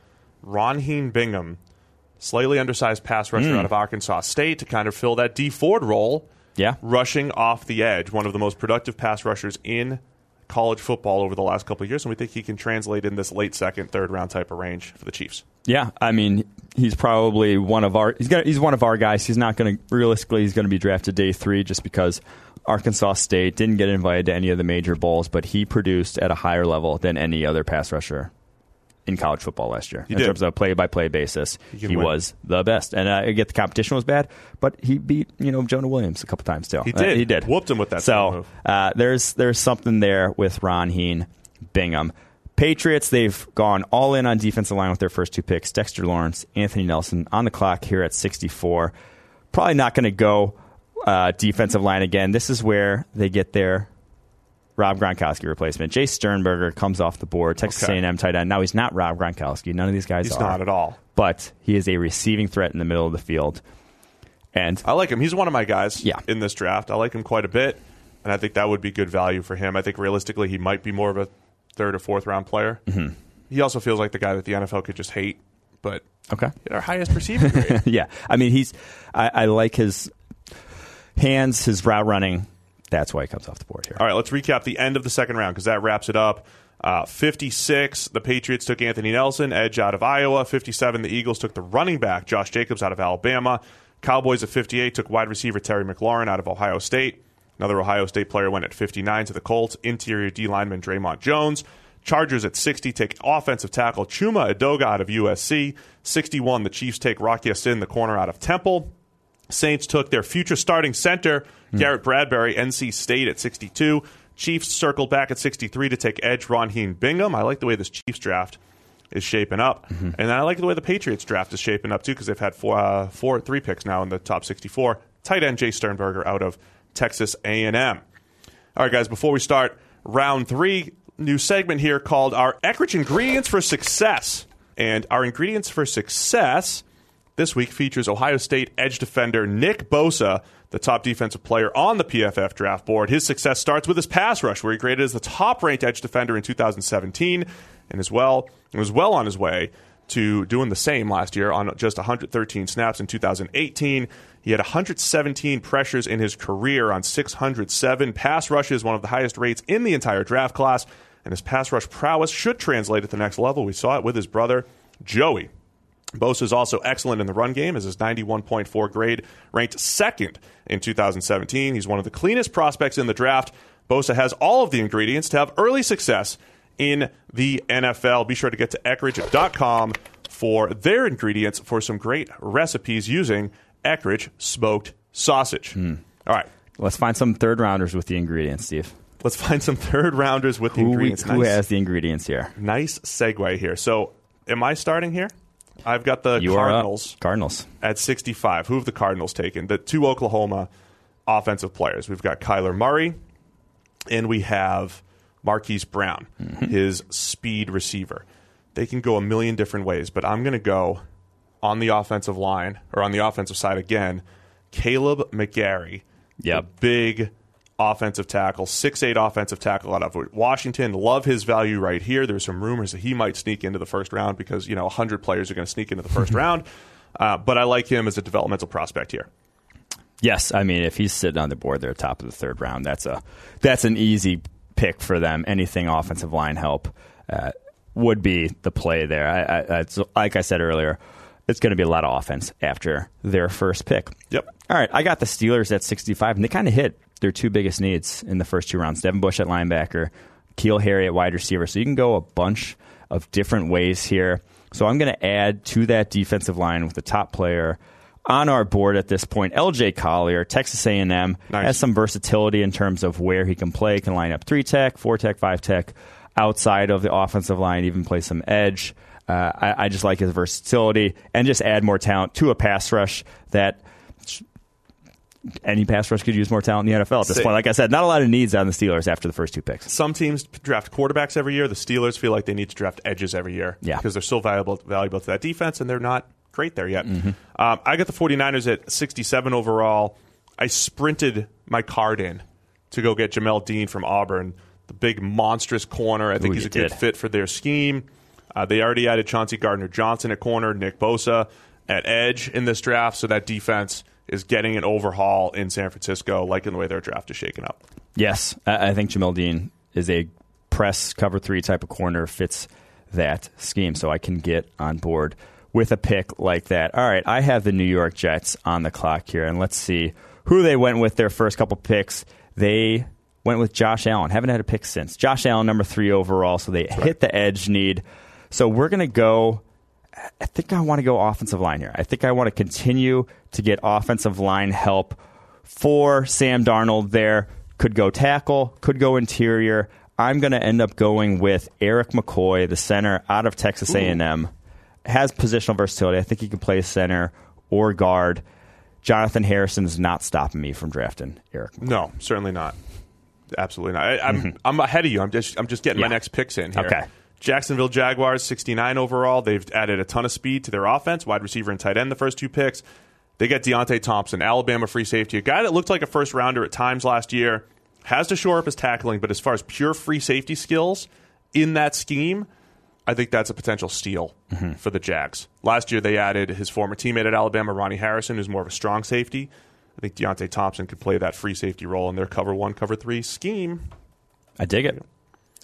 Ronheen Bingham, slightly undersized pass rusher Mm. out of Arkansas State to kind of fill that Dee Ford role Yeah. rushing off the edge, one of the most productive pass rushers in college football over the last couple of years, and we think he can translate in this late second, third round type of range for the Chiefs. Yeah, I mean, he's probably one of our he's gonna, he's one of our guys. He's not going to realistically he's going to be drafted day 3 just because Arkansas State didn't get invited to any of the major bowls, but he produced at a higher level than any other pass rusher in college football last year. He in did. terms of a play-by-play basis, He he, was the best. And uh, I get the competition was bad, but he beat you know Jonah Williams a couple times too. He Uh, did. he did. Whooped him with that So uh, there's there's something there with Ron Heen, Bingham. Patriots, they've gone all in on defensive line with their first two picks. Dexter Lawrence, Anthony Nelson on the clock here at 64. Probably not going to go uh, defensive line again. This is where they get their Rob Gronkowski replacement. Jace Sternberger comes off the board, Texas Okay. A&M tight end. Now he's not Rob Gronkowski. None of these guys He's are. not at all. But he is a receiving threat in the middle of the field. And I like him. He's one of my guys Yeah. in this draft. I like him quite a bit, and I think that would be good value for him. I think realistically, he might be more of a third or fourth round player. Mm-hmm. He also feels like the guy that the NFL could just hate, but okay. our highest receiving grade. yeah, I mean he's. I, I like his hands, his route running. That's why he comes off the board here. All right, let's recap the end of the second round because that wraps it up. Uh, 56, the Patriots took Anthony Nelson, edge out of Iowa. 57, the Eagles took the running back, Josh Jacobs, out of Alabama. Cowboys at 58 took wide receiver Terry McLaurin out of Ohio State. Another Ohio State player went at 59 to the Colts. Interior D lineman Dre'Mont Jones. Chargers at 60 take offensive tackle Chuma Edoga out of USC. 61, the Chiefs take Rock Ya-Sin, the corner out of Temple. Saints took their future starting center, Garrett Bradbury, NC State at 62. Chiefs circled back at 63 to take edge Ron Ronheen Bingham. I like the way this Chiefs draft is shaping up. And I like the way the Patriots draft is shaping up, too, because they've had four, uh, four, three picks now in the top 64. Tight end Jace Sternberger out of Texas A&M. All right, guys, before we start round three, new segment here called Our Eckrich Ingredients for Success. And our ingredients for success this week features Ohio State edge defender Nick Bosa, the top defensive player on the PFF draft board. His success starts with his pass rush, where he graded as the top ranked edge defender in 2017 and as well and was well on his way to doing the same last year on just 113 snaps in 2018. He had 117 pressures in his career on 607 pass rushes, one of the highest rates in the entire draft class. And his pass rush prowess should translate at the next level. We saw it with his brother, Joey. Bosa is also excellent in the run game as his 91.4 grade ranked second in 2017. He's one of the cleanest prospects in the draft. Bosa has all of the ingredients to have early success in the NFL. Be sure to get to Eckrich.com for their ingredients for some great recipes using Eckridge smoked sausage. Hmm. All right, Let's find some third rounders with the ingredients, Steve. let's find some third rounders with the Who, ingredients. who Nice- has the ingredients here? nice segue here. So, am I starting here? I've got the You Cardinals. Cardinals. at 65. Who have the Cardinals taken? The two Oklahoma offensive players. We've got Kyler Murray, and we have Marquise Brown, mm-hmm. his speed receiver. They can go a million different ways, but I'm going to go on the offensive line or on the offensive side again. Kaleb McGary, Yep. the big offensive tackle, six eight offensive tackle out of Washington. Love his value right here. There's some rumors that he might sneak into the first round because you know 100 players are going to sneak into the first round. Uh, but I like him as a developmental prospect here. Yes, I mean if he's sitting on the board, they're top of the third round. That's a that's an easy pick for them. Anything offensive line help uh, would be the play there. I, I, like I said earlier, it's going to be a lot of offense after their first pick. Yep. All right, I got the Steelers at 65, and they kind of hit their two biggest needs in the first two rounds. Devin Bush at linebacker, N'Keal Harry at wide receiver. So you can go a bunch of different ways here. So I'm going to add to that defensive line with the top player on our board at this point, LJ Collier, Texas A&M, Nice. has some versatility in terms of where he can play. Can line up three tech, four tech, five tech, outside of the offensive line, even play some edge. Uh, I, I just like his versatility and just add more talent to a pass rush that any pass rush could use more talent in the NFL at this Say- point. Like I said, not a lot of needs on the Steelers after the first two picks. Some teams draft quarterbacks every year. The Steelers feel like they need to draft edges every year Yeah. because they're so valuable valuable to that defense, and they're not great there yet. Mm-hmm. Um, I got the 49ers at 67 overall. I sprinted my card in to go get Jamel Dean from Auburn, the big monstrous corner. I think Ooh, he's a good fit for their scheme. Uh, they already added Chauncey Gardner Johnson at corner, Nick Bosa at edge in this draft, so that defense is getting an overhaul in San Francisco, liking the way their draft is shaking up. Yes, I, I think Jamel Dean is a press cover three type of corner, fits that scheme, so I can get on board with a pick like that. All right, I have the New York Jets on the clock here, and let's see who they went with their first couple picks. They went with Josh Allen. Haven't had a pick since. Josh Allen, number three overall, so they hit the edge need. So we're going to go. I think I want to go offensive line here. I think I want to continue to get offensive line help for Sam Darnold there. Could go tackle, could go interior. I'm going to end up going with Erik McCoy, the center out of Texas A&M. Has positional versatility. I think he can play center or guard. Jonotthan Harrison's not stopping me from drafting Erik. McCoy. No, certainly not. Absolutely not. I, I'm I'm ahead of you. I'm just I'm just getting my Mm-hmm. Next picks in here. Okay. Jacksonville Jaguars, 69 overall. They've added a ton of speed to their offense, wide receiver and tight end. The first two picks, they got Deionte Thompson, Alabama free safety, a guy that looked like a first rounder at times last year. Has to shore up his tackling, but as far as pure free safety skills in that scheme, I think that's a potential steal Mm-hmm. for the Jags. Last year, they added his former teammate at Alabama, Ronnie Harrison, who's more of a strong safety. I think Deionte Thompson could play that free safety role in their cover one, cover three scheme. I dig it.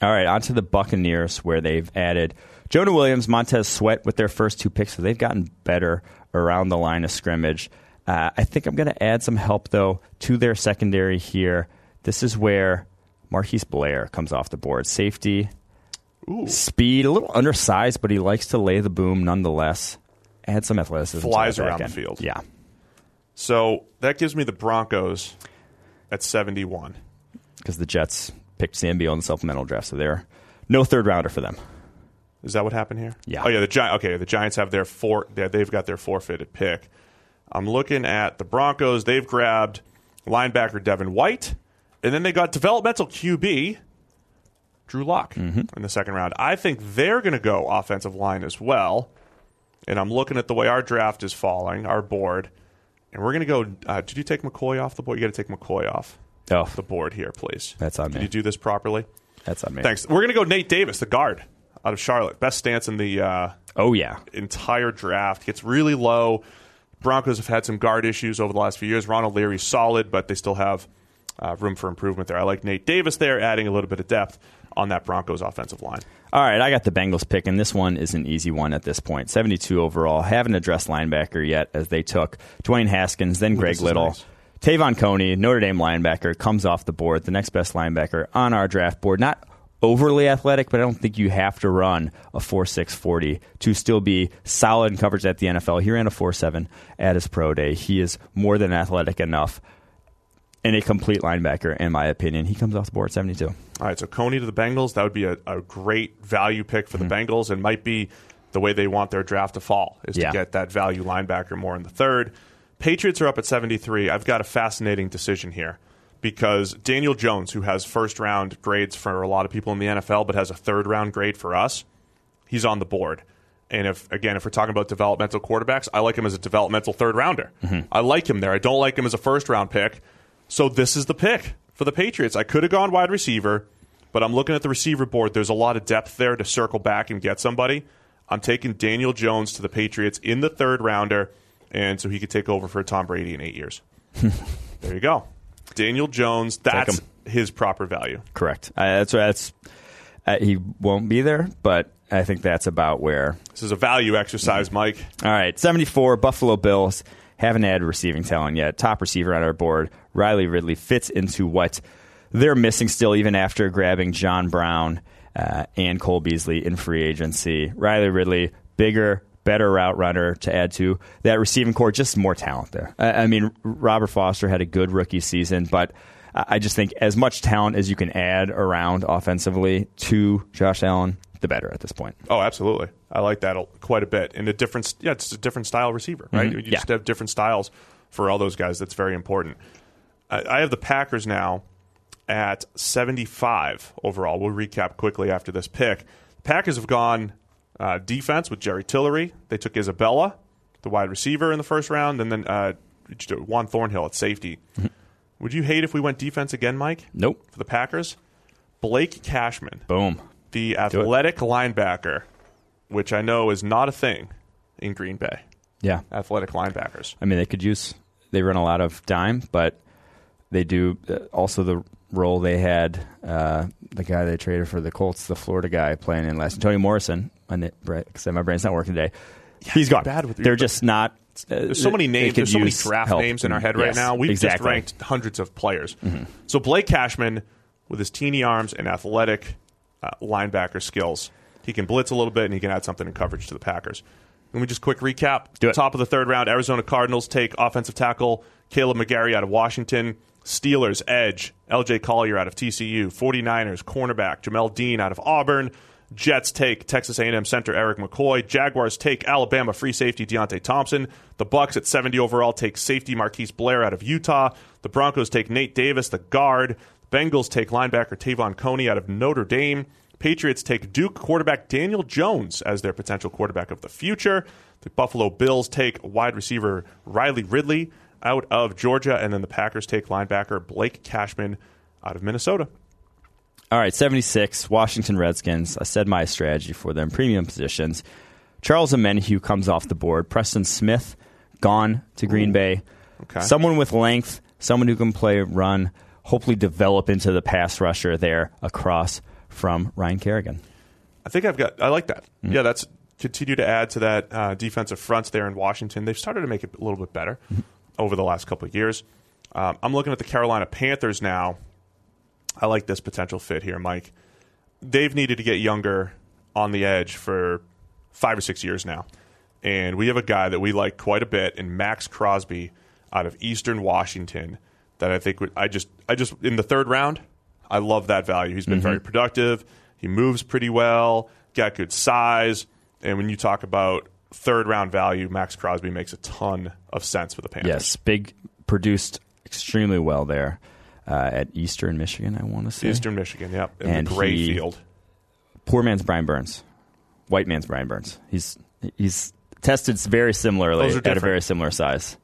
All right, on to the Buccaneers, where they've added Jonah Williams, Montez Sweat with their first two picks, so they've gotten better around the line of scrimmage. Uh, I think I'm going to add some help, though, to their secondary here. This is where Marquise Blair comes off the board. Safety, speed, a little undersized, but he likes to lay the boom nonetheless. Add some athleticism. Flies around the field. Yeah. So that gives me the Broncos at 71. Because the Jets picked Sam Beal in the supplemental draft, so they're no third rounder for them. Is that what happened here? Yeah. Oh yeah. The Gi- Okay. The Giants have their four. they- They've got their forfeited pick. I'm looking at the Broncos. They've grabbed linebacker Devin White, and then they got developmental QB Drew Lock Mm-hmm. in the second round. I think they're going to go offensive line as well. And I'm looking at the way our draft is falling, our board, and we're going to go. Uh, did you take McCoy off the board? You got to take McCoy off Oh, the board here, please. That's on me. Did me. you do this properly? that's on me. Thanks. We're going to go Nate Davis, the guard out of Charlotte. Best stance in the uh, Oh, yeah. entire draft. Gets really low. Broncos have had some guard issues over the last few years. Ronald Leary's solid, but they still have uh, room for improvement there. I like Nate Davis there, adding a little bit of depth on that Broncos offensive line. All right, I got the Bengals pick, and this one is an easy one at this point. 72 overall. Haven't addressed linebacker yet as they took Dwayne Haskins, then Greg this is Little. nice. Te'von Coney, Notre Dame linebacker, comes off the board, the next best linebacker on our draft board. Not overly athletic, but I don't think you have to run a 4.6 40 to still be solid in coverage at the NFL. He ran a 4.7 at his pro day. He is more than athletic enough and a complete linebacker, in my opinion. He comes off the board 72. All right, so Coney to the Bengals. That would be a, a great value pick for the mm-hmm. Bengals and might be the way they want their draft to fall is Yeah. to get that value linebacker more in the third. Patriots are up at 73. I've got a fascinating decision here because Daniel Jones, who has first round grades for a lot of people in the NFL, but has a third round grade for us, he's on the board. And if again, if we're talking about developmental quarterbacks, I like him as a developmental third rounder. Mm-hmm. I like him there. I don't like him as a first round pick. So this is the pick for the Patriots. I could have gone wide receiver, but I'm looking at the receiver board. There's a lot of depth there to circle back and get somebody. I'm taking Daniel Jones to the Patriots in the third rounder, and so he could take over for Tom Brady in eight years. there you go. Daniel Jones, that's his proper value. Correct. Uh, that's that's uh, he won't be there, but I think that's about where. This is a value exercise, Mike. All right, seventy four Buffalo Bills haven't added receiving talent yet. Top receiver on our board, Riley Ridley fits into what they're missing still, even after grabbing John Brown uh, and Cole Beasley in free agency. Riley Ridley, bigger, better route runner to add to that receiving core. Just more talent there. I, I mean, Robert Foster had a good rookie season, but I just think as much talent as you can add around offensively to Josh Allen, the better at this point. Oh, absolutely. I like that quite a bit. And a different, yeah, it's a different style receiver, right? Mm-hmm. You Yeah. just have different styles for all those guys. That's very important. I, I have the Packers now at 75 overall. We'll recap quickly after this pick. The Packers have gone uh, defense with Jerry Tillery. They took Isabella, the wide receiver, in the first round, and then uh, Juan Thornhill at safety. Would you hate if we went defense again, Mike, Nope. for the Packers? Blake Cashman Boom. the athletic linebacker, which I know is not a thing in Green Bay. Yeah. Athletic linebackers. I mean, they could use. They run a lot of dime, but they do uh, also the role they had. Uh, the guy they traded for the Colts, the Florida guy playing in last, Tony Morrison. It, right, because my brain's not working today. He's gone. bad with- They're just not. Uh, There's so many names. There's so many draft help. names in our head right now. We've exactly. just ranked hundreds of players. So Blake Cashman, with his teeny arms and athletic uh, linebacker skills, he can blitz a little bit and he can add something in coverage to the Packers. Let me just quick recap. Do it. Top of the third round, Arizona Cardinals take offensive tackle Kaleb McGary out of Washington. Steelers, edge, LJ Collier out of TCU. 49ers, cornerback, Jamel Dean out of Auburn. Jets take Texas A&M center Erik McCoy. Jaguars take Alabama free safety Deionte Thompson. The Bucks at 70 overall take safety Marquise Blair out of Utah. The Broncos take Nate Davis, the guard. Bengals take linebacker Te'von Coney out of Notre Dame. Patriots take Duke quarterback Daniel Jones as their potential quarterback of the future. The Buffalo Bills take wide receiver Riley Ridley out of Georgia. And then the Packers take linebacker Blake Cashman out of Minnesota. All right, 76, Washington Redskins. I said my strategy for them. Premium positions. Charles Omenihu comes off the board. Preston Smith gone to Green Bay. Okay. Someone with length, someone who can play run, hopefully develop into the pass rusher there across from Ryan Kerrigan. I think I've got. I like that. Mm-hmm. Yeah, that's continue to add to that uh, defensive front there in Washington. They've started to make it a little bit better Mm-hmm. over the last couple of years. Um, I'm looking at the Carolina Panthers now. I like this potential fit here, Mike. They've needed to get younger on the edge for five or six years now, and we have a guy that we like quite a bit in Maxx Crosby out of Eastern Washington. That I think would I just I just in the third round. I love that value. He's been mm-hmm. very productive. He moves pretty well, got good size, and when you talk about third round value, Maxx Crosby makes a ton of sense for the Panthers. Yes, big, produced extremely well there uh, at Eastern Michigan, I want to say. Eastern Michigan, yep, in And the gray he- field. Poor man's Brian Burns. White man's Brian Burns. He's he's tested very similarly at a very similar size.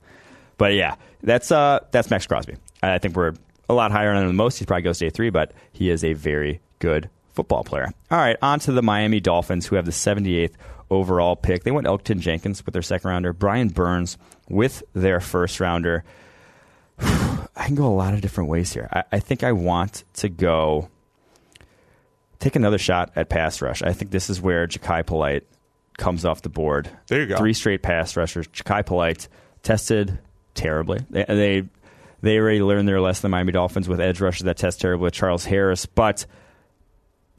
But yeah, that's uh that's Maxx Crosby. I think we're a lot higher on him than most. He probably goes day three, but he is a very good football player. All right, on to the Miami Dolphins, who have the 78th overall pick. They went Elgton Jenkins with their second rounder, Brian Burns with their first rounder. I can go a lot of different ways here. I, I think I want to go take another shot at pass rush. I think this is where Jachai Polite comes off the board. There you go. Three straight pass rushers. Jachai Polite tested terribly. They, they they already learned their lesson. The Miami Dolphins with edge rushers that test terribly. With Charles Harris, but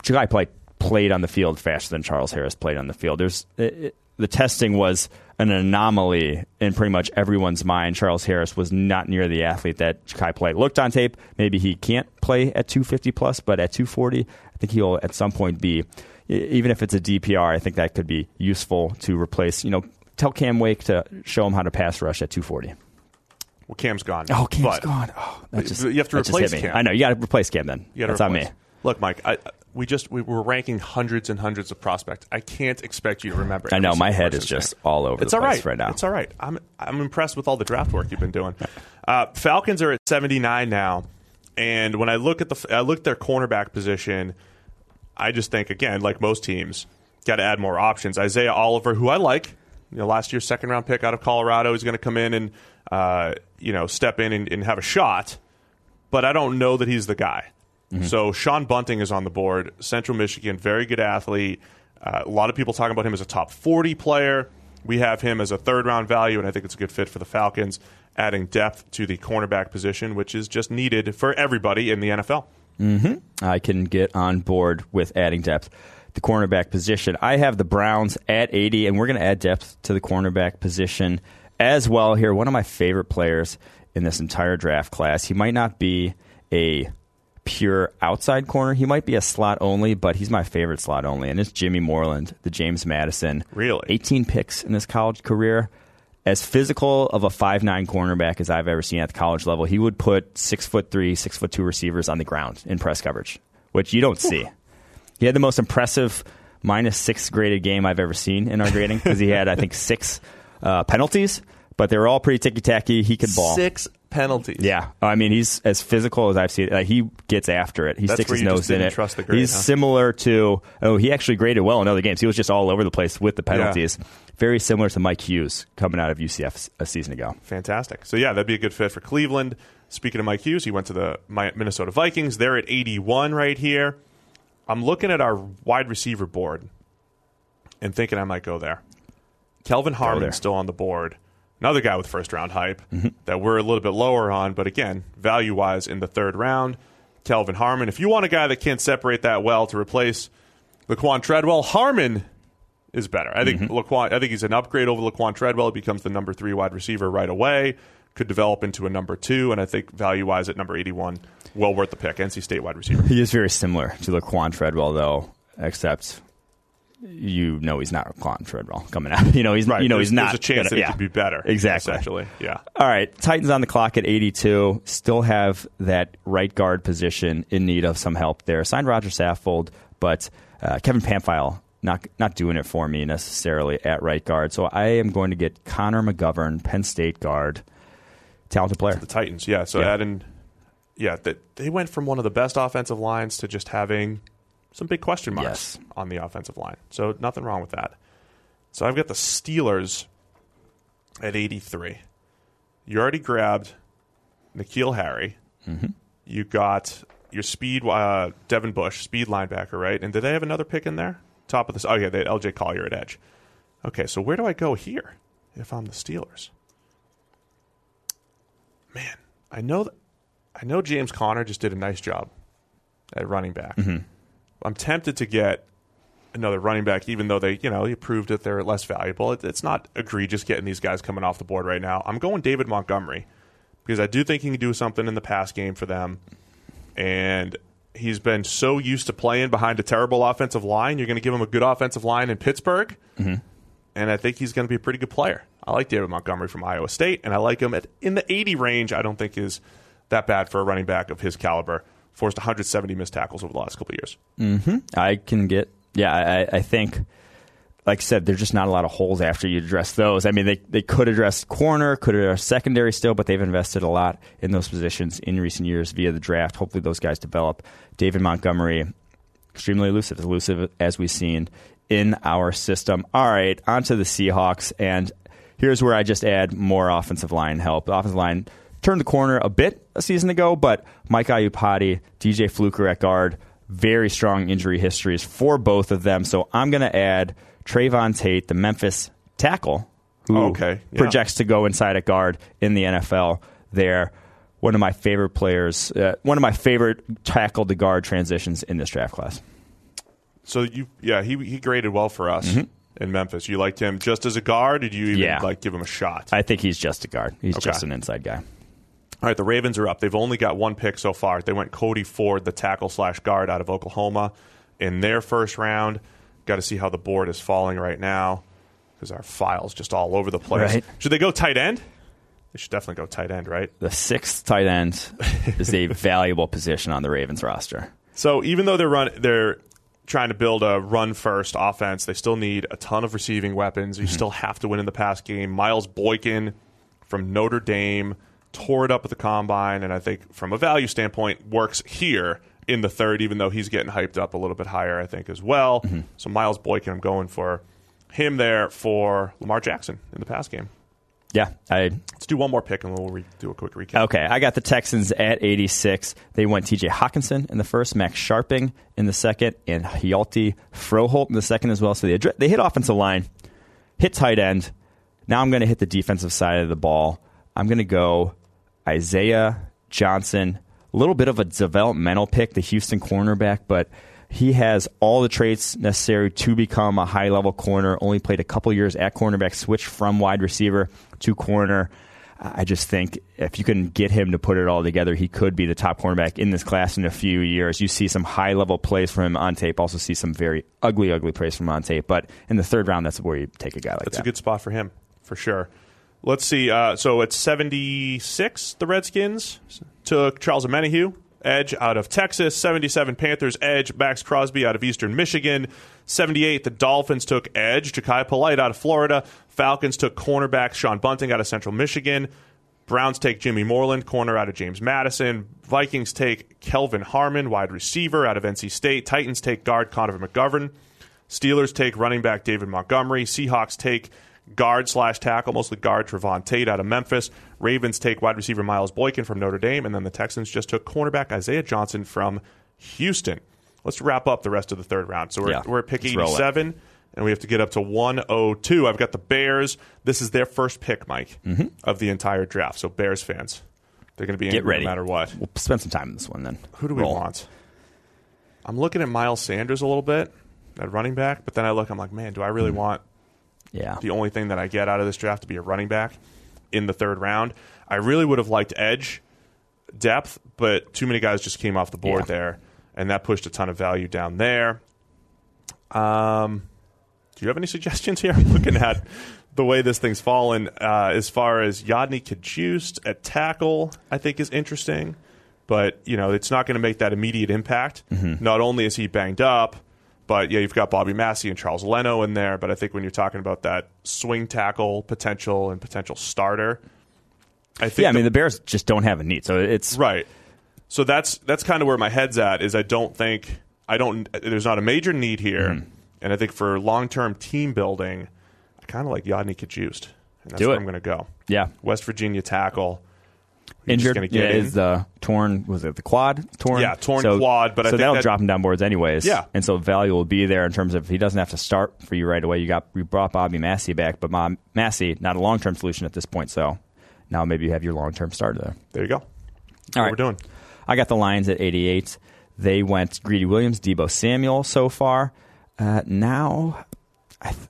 Jachai Polite played on the field faster than Charles Harris played on the field. There's it, it- the testing was an anomaly in pretty much everyone's mind. Charles Harris was not near the athlete that Kai Polite looked on tape. Maybe he can't play at 250 plus, but at 240, I think he'll at some point be. Even if it's a DPR, I think that could be useful to replace. You know, tell Cam Wake to show him how to pass rush at 240. Well, Cam's gone. Oh, Cam's but gone. Oh, that just, You have to replace. Cam. I know you got to replace Cam. Then You that's on me. Look, Mike, I, we just we were ranking hundreds and hundreds of prospects. I can't expect you to remember. I know, my head is just all over It's the all place right right now. It's all right. I'm I'm impressed with all the draft work you've been doing. Uh, Falcons are at 79 now, and when I look at the I look at their cornerback position, I just think again, like most teams, got to add more options. Isaiah Oliver, who I like, you know, last year's second round pick out of Colorado, is going to come in and uh, you know step in and, and have a shot, but I don't know that he's the guy. So Sean Bunting is on the board, Central Michigan, very good athlete. Uh, a lot of people talking about him as a top 40 player. We have him as a third round value, and I think it's a good fit for the Falcons, adding depth to the cornerback position, which is just needed for everybody in the NFL. I can get on board with adding depth the cornerback position. I have the Browns at 80, and we're going to add depth to the cornerback position as well here. One of my favorite players in this entire draft class. He might not be a pure outside corner. He might be a slot only, but he's my favorite slot only, and it's Jimmy Moreland, the James Madison. Really? 18 picks in his college career. As physical of a five nine cornerback as I've ever seen at the college level, he would put six foot three, six foot two receivers on the ground in press coverage, which you don't see. He had the most impressive minus six graded game I've ever seen in our grading because he had, I think, six uh, penalties, but they were all pretty ticky tacky. He could ball. Six penalties. Yeah, I mean he's as physical as I've seen. Like, he gets after it. He That's sticks his nose in it. trust the grade, he's huh? similar to. Oh, he actually graded well in other games. He was just all over the place with the penalties. Very similar to Mike Hughes coming out of UCF a season ago. Fantastic. So yeah, that'd be a good fit for Cleveland. Speaking of Mike Hughes, he went to the Minnesota Vikings. They're at 81 right here. I'm looking at our wide receiver board and thinking I might go there. Kelvin. Harmon's still on the board. Another guy with first round hype Mm-hmm. that we're a little bit lower on, but again, value wise in the third round. Kelvin Harmon. If you want a guy that can't separate that well to replace Laquon Treadwell, Harmon is better. I think Mm-hmm. Laquon. I think he's an upgrade over Laquon Treadwell. He becomes the number three wide receiver right away. Could develop into a number two, and I think value wise at number eighty one, well worth the pick. NC State wide receiver. He is very similar to Laquon Treadwell, though, except you know he's not Laquon Treadwell coming out. You know he's right. you know there's, he's not. There's a chance gonna- that yeah. it could be better. Exactly. Essentially, yeah. All right, Titans on the clock at 82. Still have that right guard position in need of some help there. Signed Rodger Saffold, but uh, Kevin Pamphile not not doing it for me necessarily at right guard. So I am going to get Connor McGovern, Penn State guard, talented player. The Titans, yeah. So Yeah. adding, yeah, that they went from one of the best offensive lines to just having some big question marks Yes. on the offensive line. So nothing wrong with that. So I've got the Steelers at 83. You already grabbed N'Keal Harry. Mm-hmm. You got your speed, uh, Devin Bush, speed linebacker, right? And did they have another pick in there? Top of this. Oh, yeah, they had LJ Collier at edge. Okay, so where do I go here if I'm the Steelers? Man, I know that I know James Conner just did a nice job at running back. I'm tempted to get another running back, even though they, you know, you proved that they're less valuable. It, it's not egregious getting these guys coming off the board right now. I'm going David Montgomery because I do think he can do something in the pass game for them, and he's been so used to playing behind a terrible offensive line. You're going to give him a good offensive line in Pittsburgh, mm-hmm. and I think he's going to be a pretty good player. I like David Montgomery from Iowa State, and I like him at in the 80 range. I don't think is that bad for a running back of his caliber. Forced 170 missed tackles over the last couple years. Mm-hmm. I can get. Yeah, I, I think, like I said, there's just not a lot of holes after you address those. I mean, they, they could address corner, could address secondary still, but they've invested a lot in those positions in recent years via the draft. Hopefully, those guys develop. David Montgomery, extremely elusive, as elusive as we've seen in our system. All right, on to the Seahawks, and here's where I just add more offensive line help. The offensive line turned the corner a bit a season ago, but Mike Iupati, DJ Fluker at guard, very strong injury histories for both of them. So I'm going to add Trevon Tate, the Memphis tackle, who Okay, yeah. projects to go inside at guard in the NFL. There, one of my favorite players, uh, one of my favorite tackle to guard transitions in this draft class. So you, yeah, he he graded well for us in Memphis. You liked him just as a guard. Did you even Yeah. like give him a shot? I think he's just a guard. He's Okay. just an inside guy. All right, the Ravens are up. They've only got one pick so far. They went Cody Ford, the tackle slash guard out of Oklahoma, in their first round. Got to see how the board is falling right now because our file's just all over the place. Right. Should they go tight end? They should definitely go tight end, right? The sixth tight end is a valuable position on the Ravens roster. So even though they're run, they're trying to build a run first offense. They still need a ton of receiving weapons. You mm-hmm. still have to win in the pass game. Miles Boykin from Notre Dame tore it up at the combine, and I think from a value standpoint works here in the third, even though he's getting hyped up a little bit higher, I think as well. Mm-hmm. So Miles Boykin, I'm going for him there for Lamar Jackson in the pass game. Yeah, I Let's do one more pick and we'll re- do a quick recap. Okay, I got the Texans at 86. They went TJ Hockenson in the first, Max Scharping in the second, and Hjalte Froholdt in the second as well. So they, they hit offensive line, hit tight end. Now I'm going to hit the defensive side of the ball. I'm going to go Isaiah Johnson. A little bit of a developmental pick, the Houston cornerback, but He has all the traits necessary to become a high level corner. Only played a couple years at cornerback, switched from wide receiver to corner. I just think if you can get him to put it all together, he could be the top cornerback in this class in a few years. You see some high level plays from him on tape, also see some very ugly, ugly plays from him on tape. But in the third round, that's where you take a guy like That's that. That's a good spot for him, for sure. Let's see. Uh, so it's 76, the Redskins took Charles Omenihu, edge out of Texas. 77 Panthers, edge Maxx Crosby out of Eastern Michigan. 78, the Dolphins took edge Jachai Polite out of Florida. Falcons took cornerback Sean Bunting out of Central Michigan. Browns take Jimmy Moreland, corner out of James Madison. Vikings take Kelvin Harmon, wide receiver out of NC State. Titans take guard Connor McGovern. Steelers take running back David Montgomery. Seahawks take guard slash tackle, mostly guard Trevon Tate out of Memphis. Ravens take wide receiver Miles Boykin from Notre Dame. And then the Texans just took cornerback Isaiah Johnson from Houston. Let's wrap up the rest of the third round. So we're, Yeah, we're at pick let's roll it. 87 and we have to get up to 102. I've got the Bears. This is their first pick, Mike, of the entire draft. So Bears fans, they're going to be Mm-hmm. Get ready. no matter what. We'll spend some time in this one then. Who do we Roll. want? I'm looking at Miles Sanders a little bit at running back, but then I look, I'm like, man, do I Mm-hmm. really want Yeah. the only thing that I get out of this draft to be a running back in the third round? I really would have liked edge depth, but too many guys just came off the board Yeah. there, and that pushed a ton of value down there. Um, do you have any suggestions here? I'm looking at the way this thing's fallen. Uh, as far as Yodny Cajuste at tackle, I think is interesting, but you know it's not going to make that immediate impact. Not only is he banged up, but yeah, you've got Bobby Massie and Charles Leno in there. But I think when you're talking about that swing tackle potential and potential starter, I think Yeah, I mean the- the Bears just don't have a need, so it's Right. So that's that's kind of where my head's at. Is I don't think I don't. There's not a major need here, Mm-hmm. and I think for long term team building, I kind of like Yodny Cajuste, and that's Do where it. I'm going to go. yeah West Virginia tackle. Just injured. Yeah, in. is the torn was it the quad torn? Yeah, torn So- quad, but I so think that'll that- drop him down boards anyways. Yeah. and so value will be there in terms of he doesn't have to start for you right away. You got you brought Bobby Massie back, but Ma- Massie not a long term solution at this point. So now maybe you have your long term starter there. There you go. All what right. we're doing. I got the Lions at 88. They went Greedy Williams, Deebo Samuel so far. Uh, now, I, th-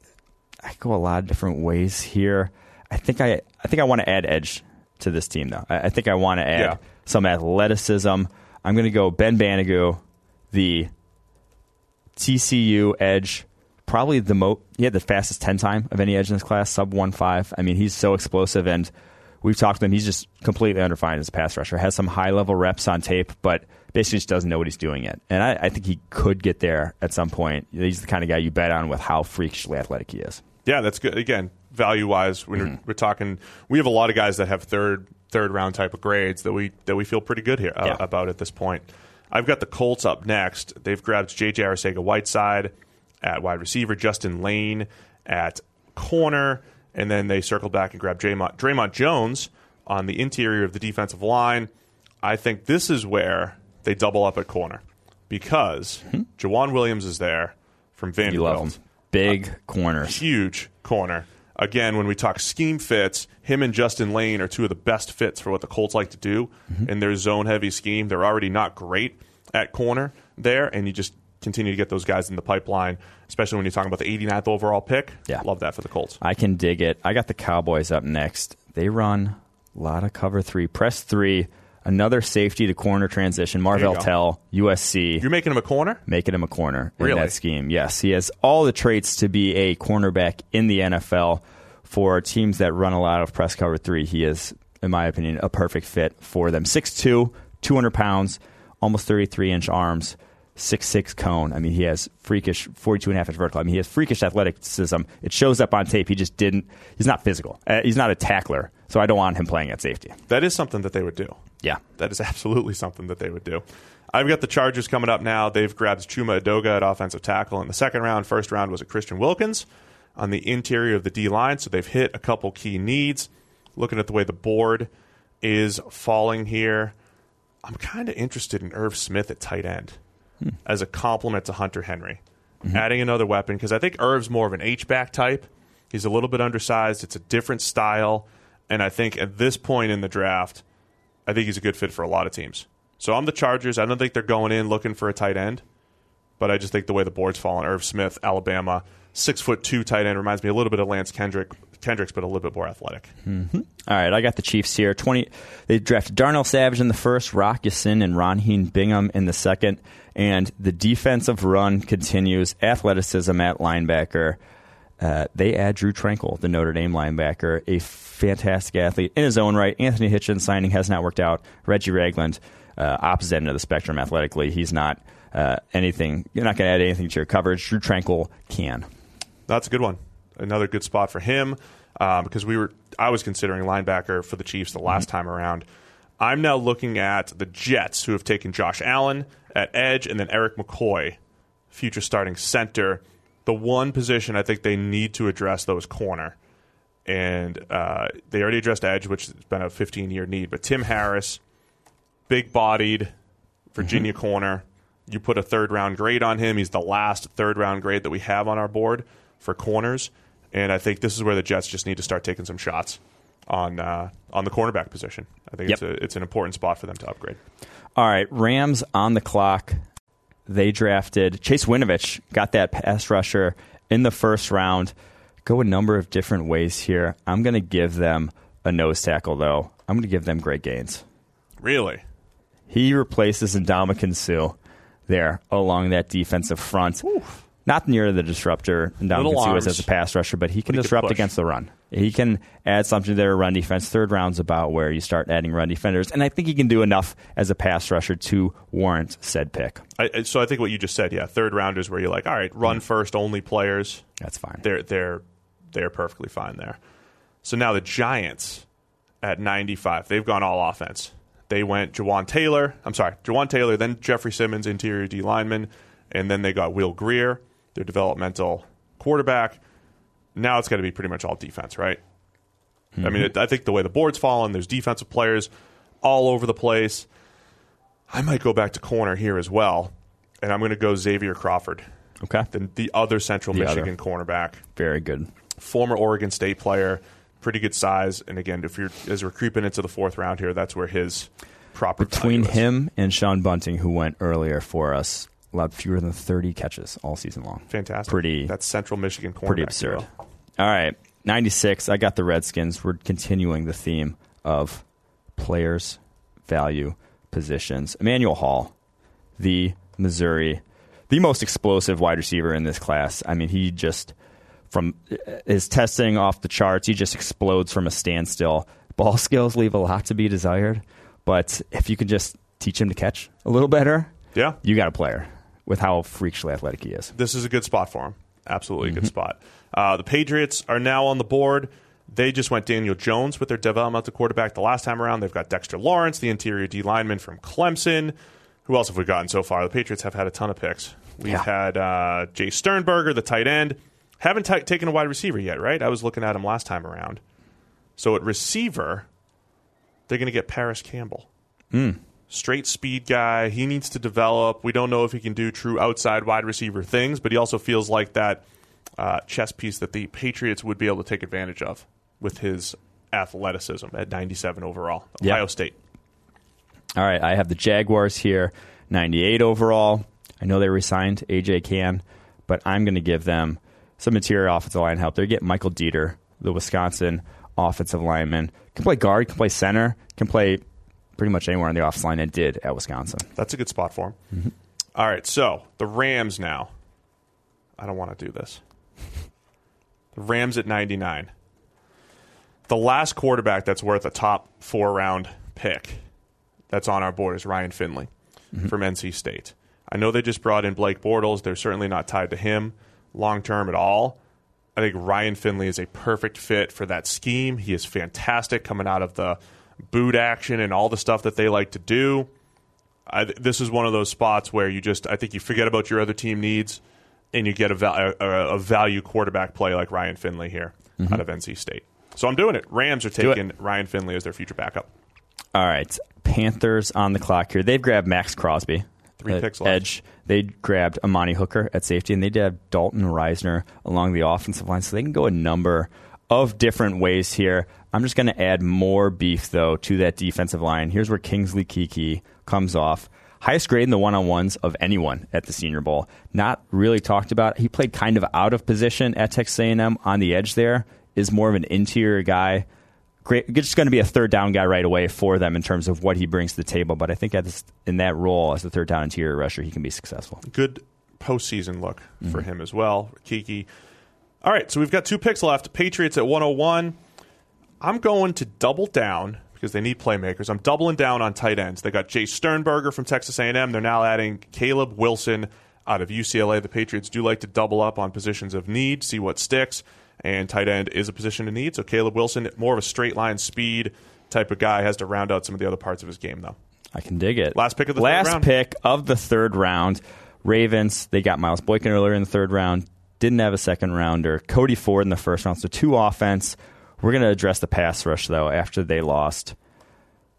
I go a lot of different ways here. I think I, I think I want to add edge to this team, though. I, I think I want to add Yeah. some athleticism. I'm going to go Ben Banogu, the TCU edge. Probably the mo he had the fastest ten time of any edge in this class, sub one five. I mean, he's so explosive, and we've talked to him. He's just completely underfined as a pass rusher. Has some high level reps on tape, but basically just doesn't know what he's doing yet. And I, I think he could get there at some point. He's the kind of guy you bet on with how freakishly athletic he is. Yeah, that's good. Again, value wise, when Mm-hmm. we're, we're talking, we have a lot of guys that have third third round type of grades that we that we feel pretty good here uh, Yeah. about at this point. I've got the Colts up next. They've grabbed J.J. Arcega Whiteside at wide receiver, Justin Layne at corner, and then they circled back and grabbed Dre'Mont, Dre'Mont Jones on the interior of the defensive line. I think this is where they double up at corner because Joejuan Williams is there from Vanderbilt. Big corner. huge corner. Again, when we talk scheme fits, him and Justin Layne are two of the best fits for what the Colts like to do Mm-hmm. in their zone heavy scheme. They're already not great at corner there, and you just continue to get those guys in the pipeline, especially when you're talking about the 89th overall pick. Yeah. Love that for the Colts. I can dig it. I got the Cowboys up next. They run a lot of cover three, press three, another safety to corner transition. Marvell. Tell, USC. You're making him a corner? making him a corner in Really? that scheme. Yes, he has all the traits to be a cornerback in the NFL. For teams that run a lot of press cover three, he is, in my opinion, a perfect fit for them. 6'2", 200 pounds, almost 33 inch arms, 6'6 cone. I mean, he has freakish 42 and a half inch vertical. I mean, he has freakish athleticism. It shows up on tape. He just didn't, he's not physical. Uh, he's not a tackler. So I don't want him playing at safety. That is something that they would do. Yeah. That is absolutely something that they would do. I've got the Chargers coming up now. They've grabbed Chuma Edoga at offensive tackle in the second round. First round was a Christian Wilkins on the interior of the D line, so they've hit a couple key needs. Looking at the way the board is falling here, I'm kind of interested in Irv Smith at tight end Hmm. as a complement to Hunter Henry. Mm-hmm. Adding another weapon because I think Irv's more of an H back type. He's a little bit undersized. It's a different style, and I think at this point in the draft, I think he's a good fit for a lot of teams. So I'm the Chargers. I don't think they're going in looking for a tight end. but I just think the way the board's fallen, Irv Smith, Alabama, six foot two tight end reminds me a little bit of Lance Kendrick, Kendricks, but a little bit more athletic. Mm-hmm. All right, I got the Chiefs here. Twenty. They drafted Darnell Savage in the first, Rock and Ronheen Bingham in the second, and the defensive run continues. Athleticism at linebacker. Uh, they add Drew Tranquill, the Notre Dame linebacker, a fantastic athlete in his own right. Anthony Hitchens signing has not worked out. Reggie Ragland, uh, opposite end of the spectrum athletically, he's not uh, anything. You're not going to add anything to your coverage. Drew Tranquill can. That's a good one. Another good spot for him um, because we were. I was considering linebacker for the Chiefs the last time around. I'm now looking at the Jets, who have taken Josh Allen at edge and then Erik McCoy, future starting center. The one position I think they need to address though is corner, and uh, they already addressed edge, which has been a 15 year need. But Tim Harris, big bodied Virginia corner. You put a third round grade on him. He's the last third round grade that we have on our board for corners, and I think this is where the Jets just need to start taking some shots on uh, on the cornerback position. I think it's a, it's an important spot for them to upgrade. All right, Rams on the clock. They drafted Chase Winovich, got that pass rusher in the first round. Go a number of different ways here. I'm going to give them a nose tackle, though. I'm going to give them Greg Gaines. Really, He replaces Suh there along that defensive front. Not near the disruptor Little Ndamukong Suh arms. is as a pass rusher, but he can But he disrupt push. against the run. He can add something to their run defense. Third round's about where you start adding run defenders, and I think he can do enough as a pass rusher to warrant said pick. I, I- so I think what you just said, yeah, third rounders where you're like, all right, run first only players. That's fine. They're they're they're perfectly fine there. So now the Giants at 95, they've gone all offense. They went Jawaan Taylor. I'm sorry, Jawaan Taylor, then Jeffery Simmons, interior D lineman, and then they got Will Grier, their developmental quarterback. Now it's got to be pretty much all defense, right? I mean, mm-hmm. it, I think the way the board's fallen, there's defensive players all over the place. I might go back to corner here as well, and I'm going to go Xavier Crawford, Okay. the, the other Central The Michigan cornerback Very good. former Oregon State player, pretty good size. And again, if you're as we're creeping into the fourth round here, that's where his proper Between him and Sean Bunting, who went earlier for us, allowed fewer than 30 catches all season long. fantastic, Pretty, that's Central Michigan cornerback. pretty absurd. duo. All right, 96. I got the Redskins. We're continuing the theme of players, value, positions. Emmanuel Hall, the Missouri, the most explosive wide receiver in this class. I mean, he just from his testing off the charts, he just explodes from a standstill. Ball skills leave a lot to be desired, but if you can just teach him to catch a little better, Yeah, you got a player with how freakishly athletic he is. this is a good spot for him. Absolutely a Mm-hmm. good spot. Uh, the Patriots are now on the board. They just went Daniel Jones with their developmental quarterback the last time around. They've got Dexter Lawrence, the interior D lineman from Clemson. Who else have we gotten so far? The Patriots have had a ton of picks. We've Yeah. had uh, Jace Sternberger, the tight end. Haven't ta taken a wide receiver yet, right? I was looking at him last time around. So at receiver, they're going to get Parris Campbell. Straight speed guy. He needs to develop. We don't know if he can do true outside wide receiver things, but he also feels like that uh, chess piece that the Patriots would be able to take advantage of with his athleticism at 97 overall. Ohio State. All right, I have the Jaguars here, 98 overall. I know they resigned AJ Cann, but I'm going to give them some interior offensive line help. They get Michael Deiter, the Wisconsin offensive lineman. Can play guard, can play center, can play pretty much anywhere on the offensive line and did at Wisconsin. That's a good spot for him. Mm-hmm. All right, so the Rams now. I don't want to do this. The Rams at 99. The last quarterback that's worth a top four round pick that's on our board is Ryan Finley from NC State. I know they just brought in Blake Bortles. They're certainly not tied to him long term at all. I think Ryan Finley is a perfect fit for that scheme. He is fantastic coming out of the boot action and all the stuff that they like to do. I, this is one of those spots where you just, I think you forget about your other team needs and you get a, val- a, a value quarterback play like Ryan Finley here out of NC State. So I'm doing it. Rams are Mm-hmm. Taking Ryan Finley as their future backup. All right, Panthers on the clock here. They've grabbed Maxx Crosby, Three at picks left. edge. They grabbed Amani Hooker at safety, and they did have Dalton Risner along the offensive line. So they can go a number of different ways here. I'm just going to add more beef though to that defensive line. Here's where Kingsley Keke comes off. highest grade in the one on ones of anyone at the Senior Bowl. Not really talked about. He played kind of out of position at Texas A&M on the edge. There is more of an interior guy. Great, just going to be a third down guy right away for them in terms of what he brings to the table. But I think this, in that role as the third down interior rusher, he can be successful. Good postseason look mm-hmm. for him as well. Keke. All right, so we've got two picks left. Patriots at 101. I'm going to double down because they need playmakers. I'm doubling down on tight ends. They got Jace Sternberger from Texas A&M. They're now adding Caleb Wilson out of UCLA. The Patriots do like to double up on positions of need, see what sticks, and tight end is a position of need. So Caleb Wilson, more of a straight line speed type of guy, has to round out some of the other parts of his game, though. I can dig it. Last pick of the last pick of the third round. Ravens. They got Miles Boykin earlier in the third round. Didn't have a second rounder. Cody Ford in the first round. So two offense. We're going to address the pass rush, though, after they lost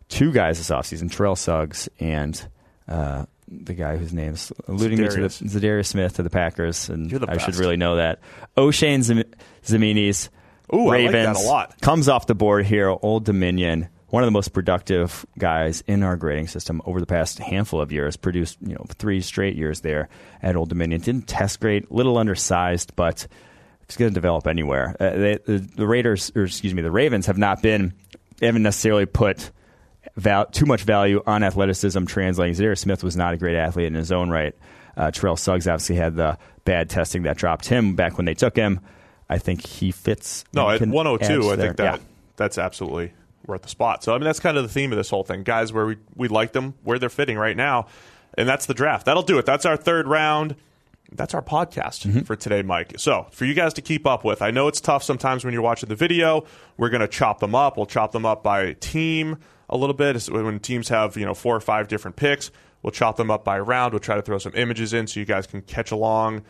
two guys this offseason Terrell Suggs and uh, the guy whose name's alluding me to the Za'Darius Smith to the Packers. And the I should really know that. Oshane Zam- Ximines, Ooh, Ravens, like a lot. comes off the board here. Old Dominion one of the most productive guys in our grading system over the past handful of years. Produced you know three straight years there at Old Dominion. Didn't test great, little undersized, but it's going to develop anywhere. Uh, they, the, the, Raiders, or excuse me, the Ravens have not been, haven't necessarily put val- too much value on athleticism translating. Zaire Smith was not a great athlete in his own right. Uh, Terrell Suggs obviously had the bad testing that dropped him back when they took him. I think he fits. No, at 102, I think that yeah. that's absolutely worth the spot. So I mean that's kind of the theme of this whole thing. Guys where we we like them where they're fitting right now. And that's the draft. That'll do it. That's our third round. That's our podcast mm-hmm. for today, Mike. So, for you guys to keep up with, I know it's tough sometimes when you're watching the video. We're going to chop them up. We'll chop them up by team a little bit. When teams have, you know, four or five different picks, we'll chop them up by round. We'll try to throw some images in so you guys can catch along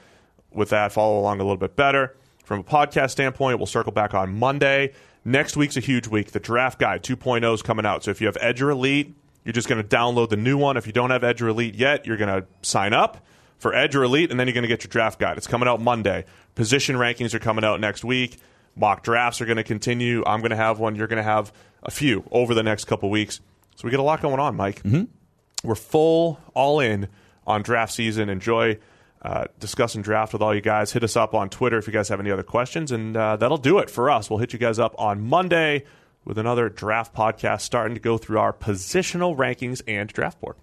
with that, follow along a little bit better. From a podcast standpoint, we'll circle back on Monday Next week's a huge week. The draft guide 2.0 is coming out. So if you have Edge or Elite, you're just going to download the new one. If you don't have Edge or Elite yet, you're going to sign up for Edge or Elite, and then you're going to get your draft guide. It's coming out Monday. Position rankings are coming out next week. Mock drafts are going to continue. I'm going to have one. You're going to have a few over the next couple weeks. So we get a lot going on, Mike. Mm-hmm. We're full, all in on draft season. Enjoy uh, discussing draft with all you guys. Hit us up on Twitter if you guys have any other questions, and uh, that'll do it for us. We'll hit you guys up on Monday with another draft podcast starting to go through our positional rankings and draft board.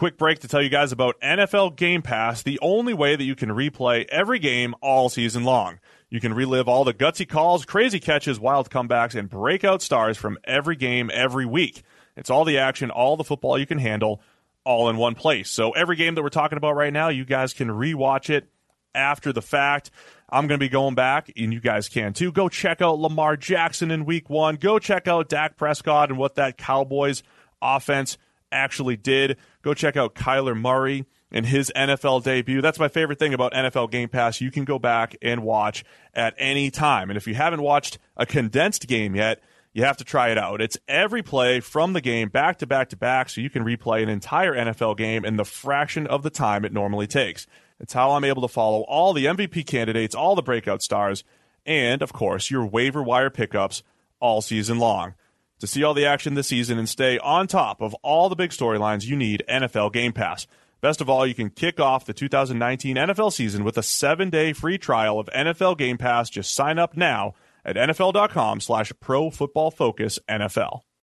Quick break to tell you guys about NFL Game Pass, the only way that you can replay every game all season long. You can relive all the gutsy calls, crazy catches, wild comebacks, and breakout stars from every game every week. It's all the action, all the football you can handle, all in one place. So every game that we're talking about right now, you guys can rewatch it after the fact. I'm going to be going back, and you guys can too. Go check out Lamar Jackson in week one. Go check out Dak Prescott and what that Cowboys offense actually did. Go check out Kyler Murray in his NFL debut. That's my favorite thing about NFL Game Pass. You can go back and watch at any time. And if you haven't watched a condensed game yet, you have to try it out. It's every play from the game back to back to back so you can replay an entire NFL game in the fraction of the time it normally takes. It's how I'm able to follow all the MVP candidates, all the breakout stars, and, of course, your waiver wire pickups all season long. To see all the action this season and stay on top of all the big storylines, you need NFL Game Pass. Best of all, you can kick off the 2019 NFL season with a seven-day free trial of NFL Game Pass. Just sign up now at nfl.com slash pro football focus NFL.